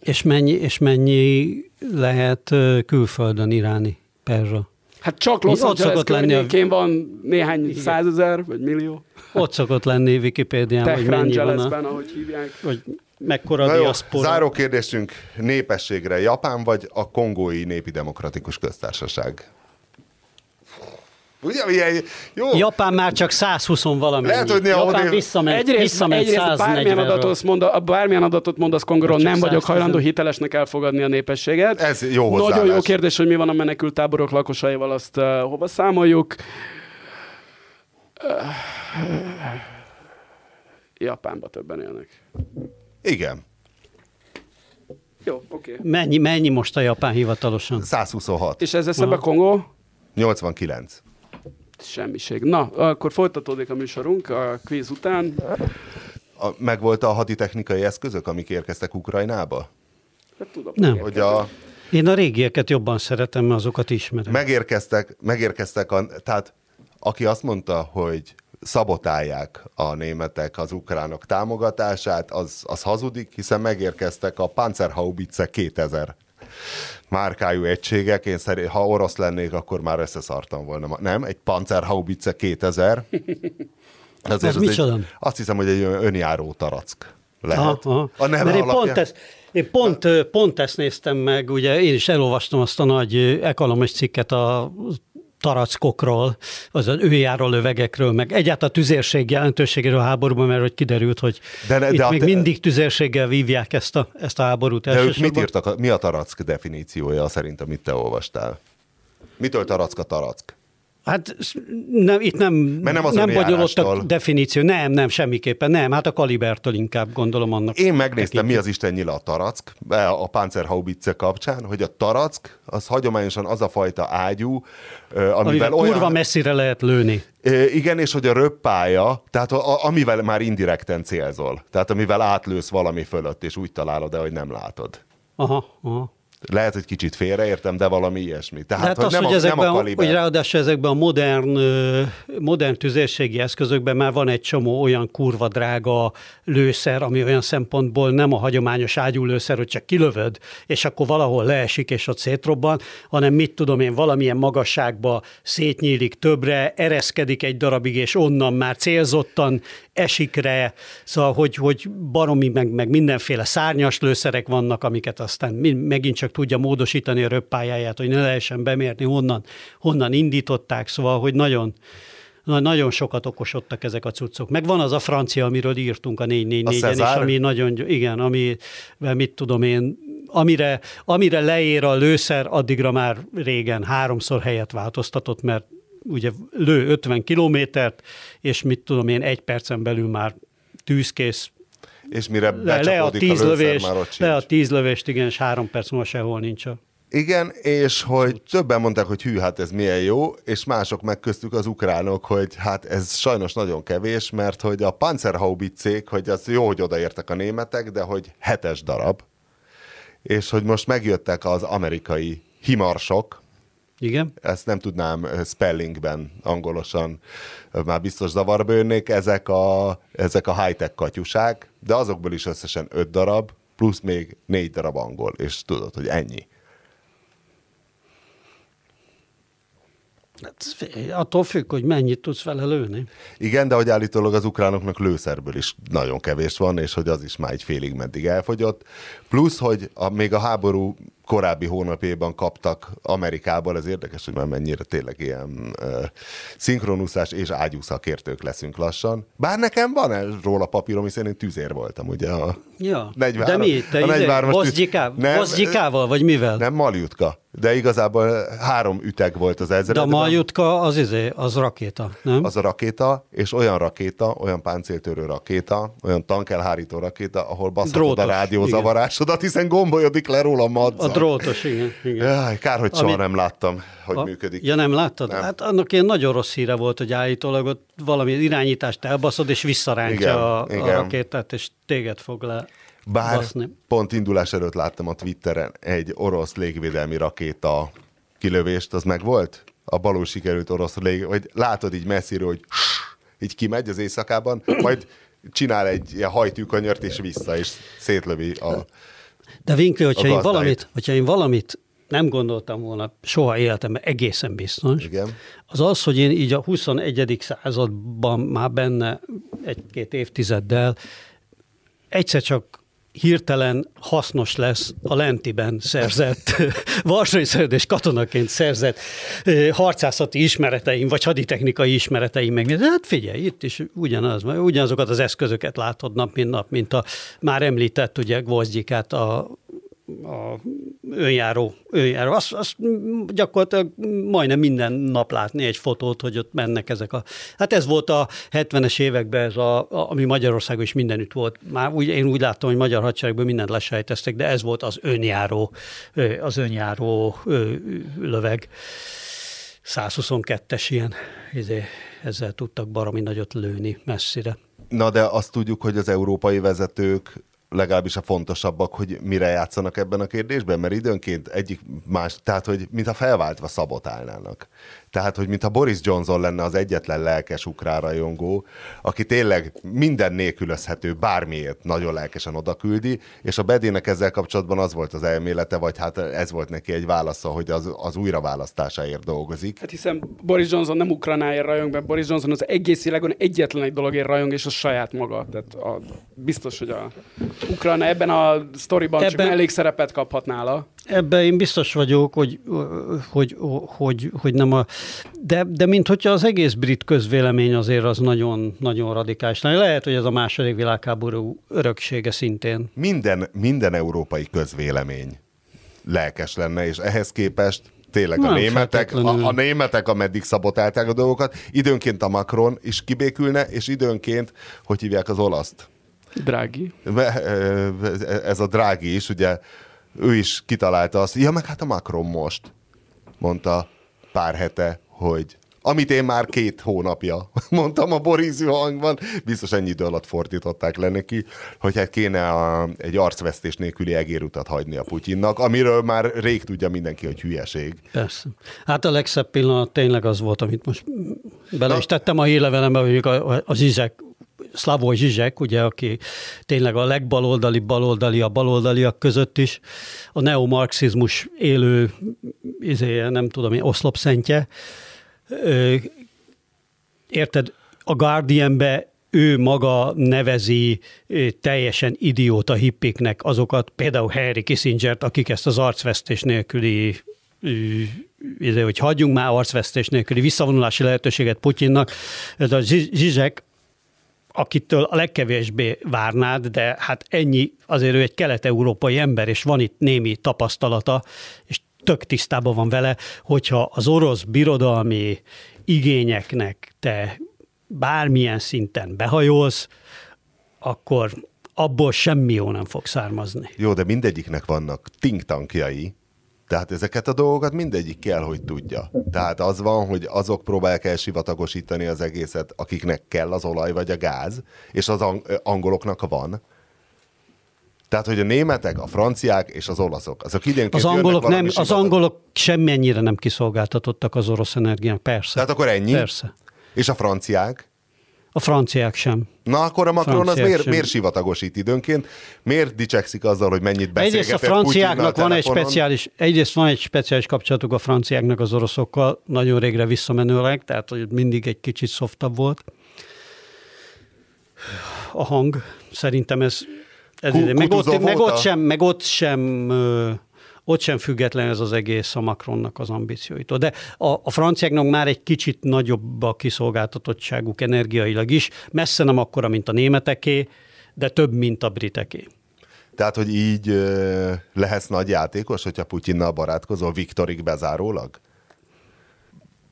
És mennyi, és mennyi lehet külföldön iráni perzsa? Hát csak Los Angeles lenni a- környékén van néhány százezer, vagy millió. Ott szokott lenni Wikipédián, hogy Tehran mennyi van, a, ahogy hívják. hogy mekkora Na jó, záró kérdésünk népességre. Japán vagy a kongói népi demokratikus köztársaság? Ugye, milyen jó? Japán már csak 120 valamennyi. Lehet, hogy néha Japán odébb- visszament, Egyrészt, visszament egyrészt bármilyen, 140 adatot mond, bármilyen adatot mondasz Kongóról, Csak nem vagyok 110. hajlandó hitelesnek elfogadni a népességet. Ez jó Nagyon hozzáállás. jó kérdés, hogy mi van a menekült táborok lakosaival, azt uh, hova számoljuk. Uh, Japánba többen élnek. Igen, Jó, oké. Okay. Mennyi, mennyi most a Japán hivatalosan? 126. És ezzel szemben Kongó? 89. Semmiség. Na, akkor folytatódik a műsorunk a kvíz után. A, megvolt a haditechnikai eszközök, amik érkeztek Ukrajnába? Hát tudom. Nem. Hogy a, Én a régieket jobban szeretem, mert azokat ismerem. megérkeztek, megérkeztek a, tehát aki azt mondta, hogy szabotálják a németek az ukránok támogatását, az, az hazudik, hiszen megérkeztek a Panzerhaubitze 2000 márkájú egységek. Én szerint, ha orosz lennék, akkor már összeszartam volna. Nem, egy Panzerhaubitze 2000. Azért Az micsoda? egy, azt hiszem, hogy egy önjáró tarack lehet. Aha, aha. A neve Mert én alapján. pont, ezt, én pont, pont ezt néztem meg, ugye én is elolvastam azt a nagy ekonomis cikket a tarackokról, az az őjáró lövegekről, meg egyáltalán a tüzérség jelentőségéről a háborúban, mert hogy kiderült, hogy De ne- itt de még mindig tüzérséggel vívják ezt a, ezt a háborút De ők mit írtak, mi a tarack definíciója szerint, amit te olvastál? Mitől tarack a tarack? Hát nem, itt nem, Mert nem az nem önjárástól. definíció. Nem, nem, semmiképpen. Nem, hát a kalibertől inkább gondolom annak. Én megnéztem, tekintjük. mi az Isten nyila a tarack, a Panzerhaubitze kapcsán, hogy a tarack az hagyományosan az a fajta ágyú, amivel, Amivel olyan... kurva messzire lehet lőni. Igen, és hogy a röppája, tehát a, a, amivel már indirekten célzol. Tehát amivel átlősz valami fölött, és úgy találod el, hogy nem látod. Aha, aha. Lehet, hogy kicsit félreértem, de valami ilyesmi. Tehát, hát hogy az, nem, hogy, a, nem ezekben, a a, kaliber. hogy ráadásul ezekben a modern, modern tüzérségi eszközökben már van egy csomó olyan kurva drága lőszer, ami olyan szempontból nem a hagyományos ágyúlőszer, hogy csak kilövöd, és akkor valahol leesik, és ott szétrobban, hanem mit tudom én, valamilyen magasságba szétnyílik többre, ereszkedik egy darabig, és onnan már célzottan esik rá, szóval, hogy, hogy baromi, meg, meg mindenféle szárnyas lőszerek vannak, amiket aztán megint csak tudja módosítani a röppályáját, hogy ne lehessen bemérni, honnan, honnan indították, szóval, hogy nagyon, na- nagyon sokat okosodtak ezek a cuccok. Meg van az a francia, amiről írtunk a 444-en, és ami nagyon, gy- igen, ami, mit tudom én, amire, amire leér a lőszer, addigra már régen háromszor helyet változtatott, mert ugye lő 50 kilométert, és mit tudom én, egy percen belül már tűzkész, És mire le, le a tíz a lőszer, lövés, már ott le a tíz lövést, igen, és három perc múlva sehol nincs a Igen, és hogy többen mondták, hogy hű, hát ez milyen jó, és mások meg köztük az ukránok, hogy hát ez sajnos nagyon kevés, mert hogy a Panzerhaubitzék, hogy az jó, hogy odaértek a németek, de hogy hetes darab, és hogy most megjöttek az amerikai himarsok, Igen? ezt nem tudnám ö, spellingben, angolosan ö, már biztos zavarba jönnék, ezek a, ezek a high-tech katyusák, de azokból is összesen öt darab, plusz még négy darab angol, és tudod, hogy ennyi. Hát, attól függ, hogy mennyit tudsz vele lőni. Igen, de hogy állítólag az ukránoknak lőszerből is nagyon kevés van, és hogy az is már egy félig meddig elfogyott. Plusz, hogy a, még a háború korábbi hónapjában kaptak Amerikából, ez érdekes, hogy már mennyire tényleg ilyen uh, szinkronuszás és ágyú szakértők leszünk lassan. Bár nekem van ez róla papírom, hiszen én tüzér voltam, ugye a Ja. 43 De mi? Te a izé, 43-as tűz- Vozgyiká- Nem, Vozgyikával, vagy mivel? Nem Maljutka, de igazából három üteg volt az De a. Maljutka az izé, az rakéta, nem? az a rakéta, és olyan rakéta, olyan páncéltörő rakéta, olyan tankelhárító rakéta, ahol baszhatod a Drótos, rádiózavarásodat, hiszen gombolyodik le róla a madza. A drótos, igen. igen. Jaj, kár, hogy soha Ami- nem láttam, hogy A- működik. Ja, nem láttad? Nem. Hát annak ilyen nagyon rossz híre volt, hogy állítólag ott valami irányítást elbaszod, és Igen, visszarántja a, igen. a rakétát, és téged fog le Bár baszni. pont indulás előtt láttam a Twitteren egy orosz légvédelmi rakéta kilövést, az meg volt? A balul sikerült orosz lég, vagy látod így messziről, hogy így kimegy az éjszakában, majd csinál egy ilyen hajtűkanyart, és vissza, és szétlövi a... De Winkler, hogyha én, valamit, hogyha én valamit nem gondoltam volna soha életemben egészen biztos, Igen. az az, hogy én így a 21. században már benne egy-két évtizeddel egyszer csak hirtelen hasznos lesz a lentiben szerzett, varsói szerződés katonaként szerzett harcászati ismereteim, vagy haditechnikai ismereteim meg. De hát figyelj, itt is ugyanaz, ugyanazokat az eszközöket látod nap, mint nap, mint a már említett ugye gvozdikát, a a önjáró, önjáró. Azt, azt gyakorlatilag majdnem minden nap látni egy fotót, hogy ott mennek ezek a... Hát ez volt a 70-es években, ez a, ami Magyarországon is mindenütt volt. Már úgy, én úgy láttam, hogy magyar hadseregben mindent lesejteztek, de ez volt az önjáró, az önjáró löveg. 122-es ilyen, izé, ezzel tudtak baromi nagyot lőni messzire. Na de azt tudjuk, hogy az európai vezetők legalábbis a fontosabbak, hogy mire játszanak ebben a kérdésben, mert időnként egyik más, tehát hogy mintha felváltva szabotálnának. Tehát, hogy mintha Boris Johnson lenne az egyetlen lelkes ukrán rajongó, aki tényleg minden nélkülözhető bármiért nagyon lelkesen odaküldi, és a Bedének ezzel kapcsolatban az volt az elmélete, vagy hát ez volt neki egy válasza, hogy az, az újraválasztásáért dolgozik. Hát hiszen Boris Johnson nem Ukrajnáért rajong, mert Boris Johnson az egész világon egyetlen egy dologért rajong, és az saját maga. Tehát a, biztos, hogy a Ukrajna ebben a sztoriban ebben... csak Ebben- mellékszerepet kaphat nála. Ebben én biztos vagyok, hogy, hogy, hogy, hogy nem a... De, de mint hogyha az egész brit közvélemény azért az nagyon, nagyon radikális. Lehet, hogy ez a második világháború öröksége szintén. Minden, minden európai közvélemény lelkes lenne, és ehhez képest tényleg a Nem németek, a, a németek, ameddig szabotálták a dolgokat, időnként a Macron is kibékülne, és időnként, hogy hívják az olaszt? Drági. Ez a drági is, ugye, ő is kitalálta azt, ja, meg hát a Macron most, mondta pár hete, hogy amit én már két hónapja mondtam a jó hangban, biztos ennyi idő alatt fordították le neki, hogy hát kéne a, egy arcvesztés nélküli egérutat hagyni a Putyinnak, amiről már rég tudja mindenki, hogy hülyeség. Persze. Hát a legszebb pillanat tényleg az volt, amit most bele is tettem a hírlevelembe, hogy a, a, a Zsizsek, ugye, aki tényleg a legbaloldali baloldali a baloldaliak között is, a neomarxizmus élő, izé, nem tudom én, oszlopszentje. Érted, a Guardianbe ő maga nevezi teljesen idióta hippiknek azokat, például Harry Kissingert, akik ezt az arcvesztés nélküli izé, hogy hagyjunk már arcvesztés nélküli visszavonulási lehetőséget Putyinnak. Ez a Zsi- Zsizsek, akitől a legkevésbé várnád, de hát ennyi, azért ő egy kelet-európai ember, és van itt némi tapasztalata, és tök tisztában van vele, hogyha az orosz birodalmi igényeknek te bármilyen szinten behajolsz, akkor abból semmi jó nem fog származni. Jó, de mindegyiknek vannak think tankjai, tehát ezeket a dolgokat mindegyik kell, hogy tudja. Tehát az van, hogy azok próbálják elsivatagosítani az egészet, akiknek kell az olaj vagy a gáz, és az ang- angoloknak van. Tehát, hogy a németek, a franciák és az olaszok, azok Az angolok, nem, az angolok semmennyire nem kiszolgáltatottak az orosz energiának, persze. Tehát akkor ennyi? Persze. És a franciák? A franciák sem. Na akkor a Macron az Franciák miért, sem. miért sivatagosít időnként? Miért dicsekszik azzal, hogy mennyit beszélgetett Egyrészt a franciáknak van egy speciális, egyrészt van egy speciális kapcsolatuk a franciáknak az oroszokkal, nagyon régre visszamenőleg, tehát hogy mindig egy kicsit szoftabb volt. A hang, szerintem ez, ez Ku- meg, ott, meg, ott sem, meg ott sem ott sem független ez az egész a Macronnak az ambícióitól. De a, a franciáknak már egy kicsit nagyobb a kiszolgáltatottságuk energiailag is, messze nem akkora, mint a németeké, de több, mint a briteké. Tehát, hogy így lehetsz nagy játékos, hogyha Putyinnal barátkozol Viktorig bezárólag?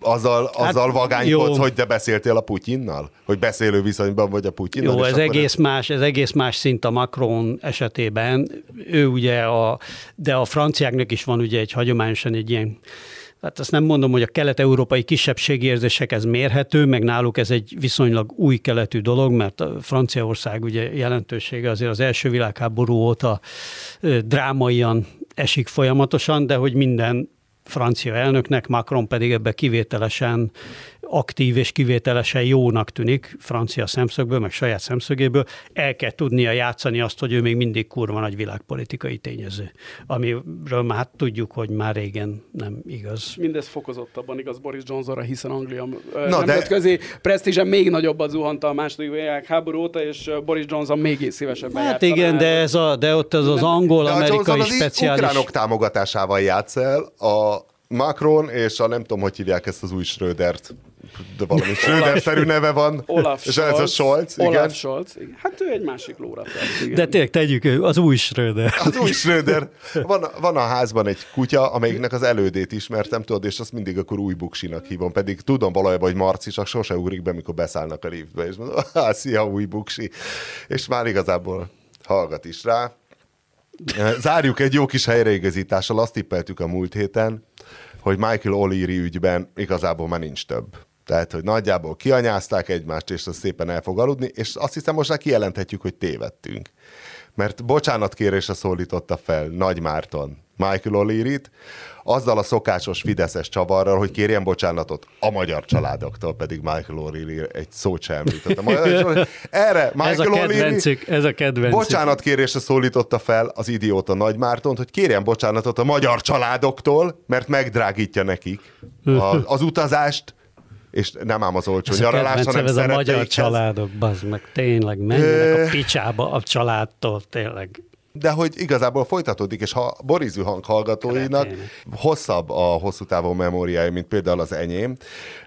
Azzal, azzal Hát, vagánykodsz, jó. hogy te beszéltél a Putyinnal? Hogy beszélő viszonyban vagy a Putyinnal? Jó, ez egész, más, ez egész más szint a Macron esetében. Ő ugye, a, de a franciáknak is van ugye egy hagyományosan egy ilyen Hát azt nem mondom, hogy a kelet-európai kisebbségi érzések ez mérhető, meg náluk ez egy viszonylag új keletű dolog, mert a Franciaország ugye jelentősége azért az első világháború óta drámaian esik folyamatosan, de hogy minden francia elnöknek, Macron pedig ebbe kivételesen aktív és kivételesen jónak tűnik, francia szemszögből, meg saját szemszögéből, el kell tudnia játszani azt, hogy ő még mindig kurva nagy világpolitikai tényező, amiről már hát tudjuk, hogy már régen nem igaz. Mindez fokozottabban igaz Boris Johnsonra, hiszen Anglia Na, Na, de- nemzetközi presztízse még nagyobbat zuhanta a második világháború óta, és Boris Johnson még szívesebben Hát igen, de, ez a, de ott az az De a angol-amerikai Johnson az speciális... ukránok támogatásával játsz el, a Macron és a nem tudom, hogy hívják ezt az új Schrödert, de valami Schröder-szerű neve van. Olaf és ez a Scholz, igen. Olaf Scholz, igen. Hát ő egy másik lóra. Igen. De tényleg tegyük, az új Schröder. Az új Schröder. Van, van a házban egy kutya, amelyiknek az elődét ismertem, tudod, és azt mindig akkor új buksinak hívom, pedig tudom valójában, hogy Marci csak sose ugrik be, mikor beszállnak a liftbe, és mondom, ah, szia, új buksi. És már igazából hallgat is rá. Zárjuk egy jó kis helyreigazítással, azt tippeltük a múlt héten, hogy Michael O'Leary ügyben igazából már nincs több. Tehát, hogy nagyjából kianyázták egymást, és az szépen el fog aludni, és azt hiszem most már kijelenthetjük, hogy tévedtünk. Mert bocsánatkérésre szólította fel Nagy Márton Michael O'Leary-t, azzal a szokásos fideszes csavarral, hogy kérjen bocsánatot a magyar családoktól, pedig Michael O'Leary egy szót sem említett. Erre Michael Ez a kedvencük, ez a kedvencük. Bocsánatkérésre szólította fel az idióta Nagy Mártont, hogy kérjen bocsánatot a magyar családoktól, mert megdrágítja nekik a, az utazást, és nem ám az olcsó Ez nyaralás, hanem ez a magyar családok, bazd meg, tényleg, menjenek a picsába a családtól, tényleg. De hogy igazából folytatódik, és ha Boris hang hallgatóinak Kretének. hosszabb a hosszú távú memóriája, mint például az enyém,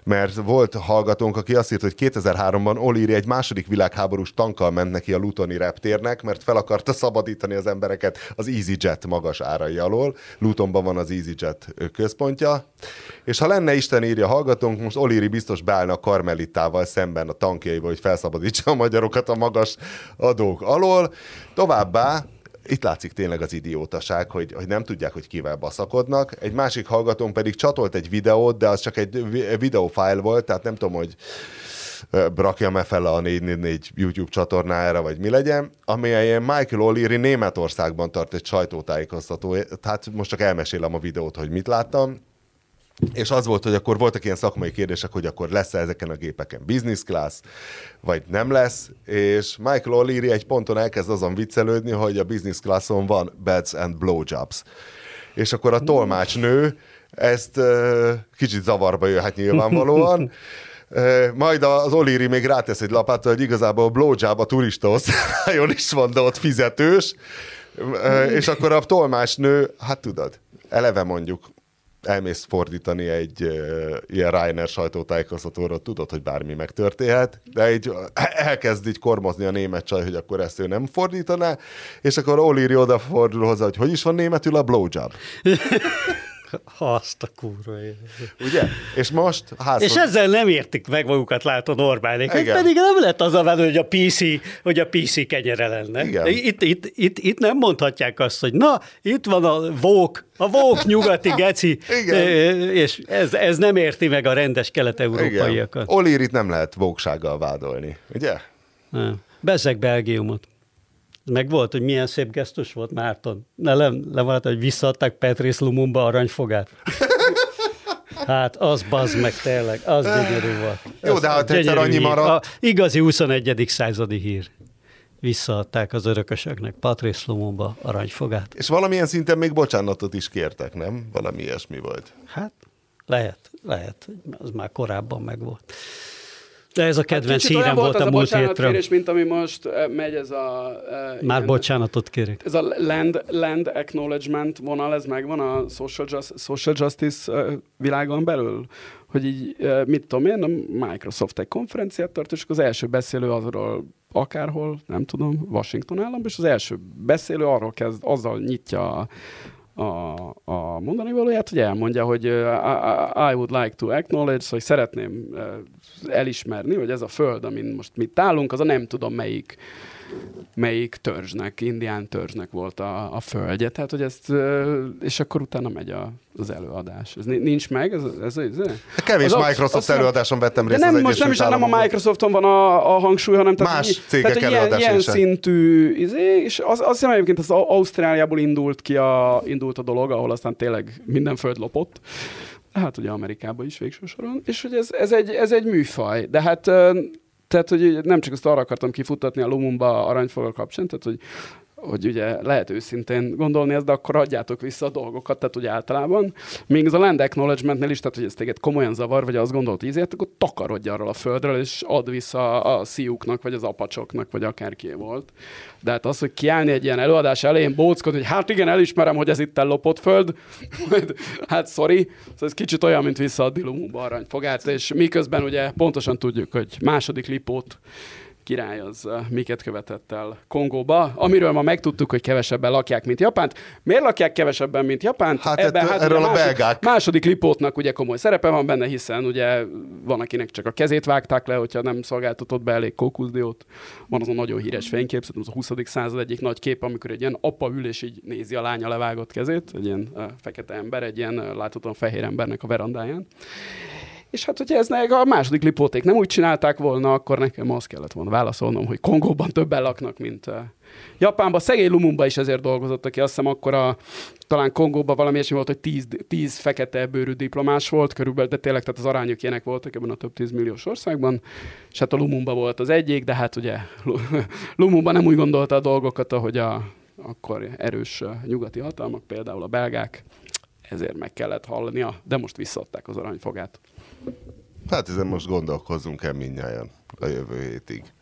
mert volt hallgatónk, aki azt írt, hogy 2003-ban Oliri egy második világháborús tankkal ment neki a Lutoni reptérnek, mert fel akarta szabadítani az embereket az EasyJet magas árai alól. Lutonban van az EasyJet központja, és ha lenne Isten írja hallgatónk, most Oliri biztos beállna a Karmelitával szemben a tankjaival, hogy felszabadítsa a magyarokat a magas adók alól. Továbbá itt látszik tényleg az idiótaság, hogy, hogy nem tudják, hogy kivel baszakodnak. Egy másik hallgatónk pedig csatolt egy videót, de az csak egy vi- videófájl volt, tehát nem tudom, hogy rakjam-e fel a 444 YouTube csatornájára, vagy mi legyen, amelyen Michael O'Leary Németországban tart egy sajtótájékoztató, tehát most csak elmesélem a videót, hogy mit láttam, és az volt, hogy akkor voltak ilyen szakmai kérdések, hogy akkor lesz-e ezeken a gépeken business class, vagy nem lesz, és Michael O'Leary egy ponton elkezd azon viccelődni, hogy a business classon van beds and blowjobs. És akkor a tolmácsnő ezt kicsit zavarba jöhet nyilvánvalóan, majd az O'Leary még rátesz egy lapát, hogy igazából a blowjob a turista osztályon is van, de ott fizetős, és akkor a tolmácsnő, hát tudod, eleve mondjuk elmész fordítani egy uh, ilyen Reiner sajtótájékoztatóra, tudod, hogy bármi megtörténhet, de így elkezd így kormozni a német csaj, hogy akkor ezt ő nem fordítaná, és akkor O'Leary odafordul hozzá, hogy hogy is van németül a blowjob, Ha azt a kurva élet. ugye? És most házhoz... És ezzel nem értik meg magukat, látod Orbánék. Igen. pedig nem lett az a vád, hogy a PC, hogy a PC kenyere lenne. Igen. Itt, itt, itt, itt, nem mondhatják azt, hogy na, itt van a vók, a vók nyugati geci, Igen. Eh, és ez, ez nem érti meg a rendes kelet-európaiakat. O'Learyt nem lehet vóksággal vádolni, ugye? Nem. Bezzeg Belgiumot. Meg volt, hogy milyen szép gesztus volt Márton. Ne, le, le volt, hogy visszaadták Patrice Lumumba aranyfogát. Hát az bazd meg tényleg, az gyönyörű volt. Jó, Az de hát egyszer annyi hír. maradt. A igazi 21. századi hír. Visszaadták az örökösöknek Patrice Lumumba aranyfogát. És valamilyen szinten még bocsánatot is kértek, nem? Valami ilyesmi volt. Hát lehet, lehet, az már korábban megvolt. De ez a kedvenc olyan hírem volt az a múlt hétről. bocsánatkérés, mint ami most eh, megy ez a... eh, Már ilyen- bocsánatot kérek. Ez a land, land acknowledgement vonal, ez megvan a social, just, social justice eh, világon belül? Hogy így, mit tudom én, a Microsoft egy konferenciát tart, és az első beszélő azról akárhol, nem tudom, Washington államban, és az első beszélő arról kezd, azzal nyitja a, a, a mondani valóját, hogy elmondja, hogy uh, I, I would like to acknowledge, hogy szeretném uh, elismerni, hogy ez a föld, amin most mit állunk, az a nem tudom melyik melyik törzsnek, indián törzsnek volt a, a földje. Tehát, hogy ezt, és akkor utána megy a, az előadás. Ez nincs meg? Ez, ez, ez, ez? Kevés az Microsoft az, előadáson vettem részt de nem, az most nem is nem a Microsofton van a, a hangsúly, hanem tehát, más cégek tehát, ilyen, ilyen szintű, izé, és az, azt hiszem egyébként az Ausztráliából indult ki a, indult a dolog, ahol aztán tényleg minden föld lopott. Hát ugye Amerikában is végső soron. És hogy ez, ez, egy, ez egy műfaj. De hát tehát, hogy nem csak ezt arra akartam kifuttatni a Lumumba aranyfogal kapcsán, tehát, hogy hogy ugye lehet őszintén gondolni ezt, de akkor adjátok vissza a dolgokat, tehát ugye általában. Még az a land acknowledgement is, tehát hogy ez téged komolyan zavar, vagy azt gondolt ízért, akkor takarodj arról a földről, és ad vissza a szíjuknak, vagy az apacsoknak, vagy akárki volt. De hát az, hogy kiállni egy ilyen előadás elején bóckodni, hogy hát igen, elismerem, hogy ez itt lopott föld, hát sorry, szóval ez kicsit olyan, mint visszaadni Lumumba aranyfogát, és miközben ugye pontosan tudjuk, hogy második lipót király az miket követett el Kongóba, amiről ma megtudtuk, hogy kevesebben lakják, mint Japánt. Miért lakják kevesebben, mint Japánt? Hát, Ebben, hát erről a belgák. Második lipótnak ugye komoly szerepe van benne, hiszen ugye van, akinek csak a kezét vágták le, hogyha nem szolgáltatott be elég kókuszdiót. Van az a nagyon híres fénykép, az a 20. század egyik nagy kép, amikor egy ilyen apa ül és így nézi a lánya levágott kezét, egy ilyen fekete ember, egy ilyen láthatóan fehér embernek a verandáján. És hát, hogyha ez a második lipóték nem úgy csinálták volna, akkor nekem azt kellett volna válaszolnom, hogy Kongóban többen laknak, mint uh, Japánban. Szegény Lumumba is ezért dolgozott, aki azt hiszem akkor a, talán Kongóban valami ilyesmi volt, hogy tíz, tíz fekete bőrű diplomás volt körülbelül, de tényleg tehát az arányok ilyenek voltak ebben a több tízmilliós országban. És hát a Lumumba volt az egyik, de hát ugye Lumumba nem úgy gondolta a dolgokat, ahogy a akkor erős nyugati hatalmak, például a belgák, ezért meg kellett hallania, de most visszaadták az aranyfogát. Hát ezen most gondolkozzunk el mindnyáján a jövő hétig.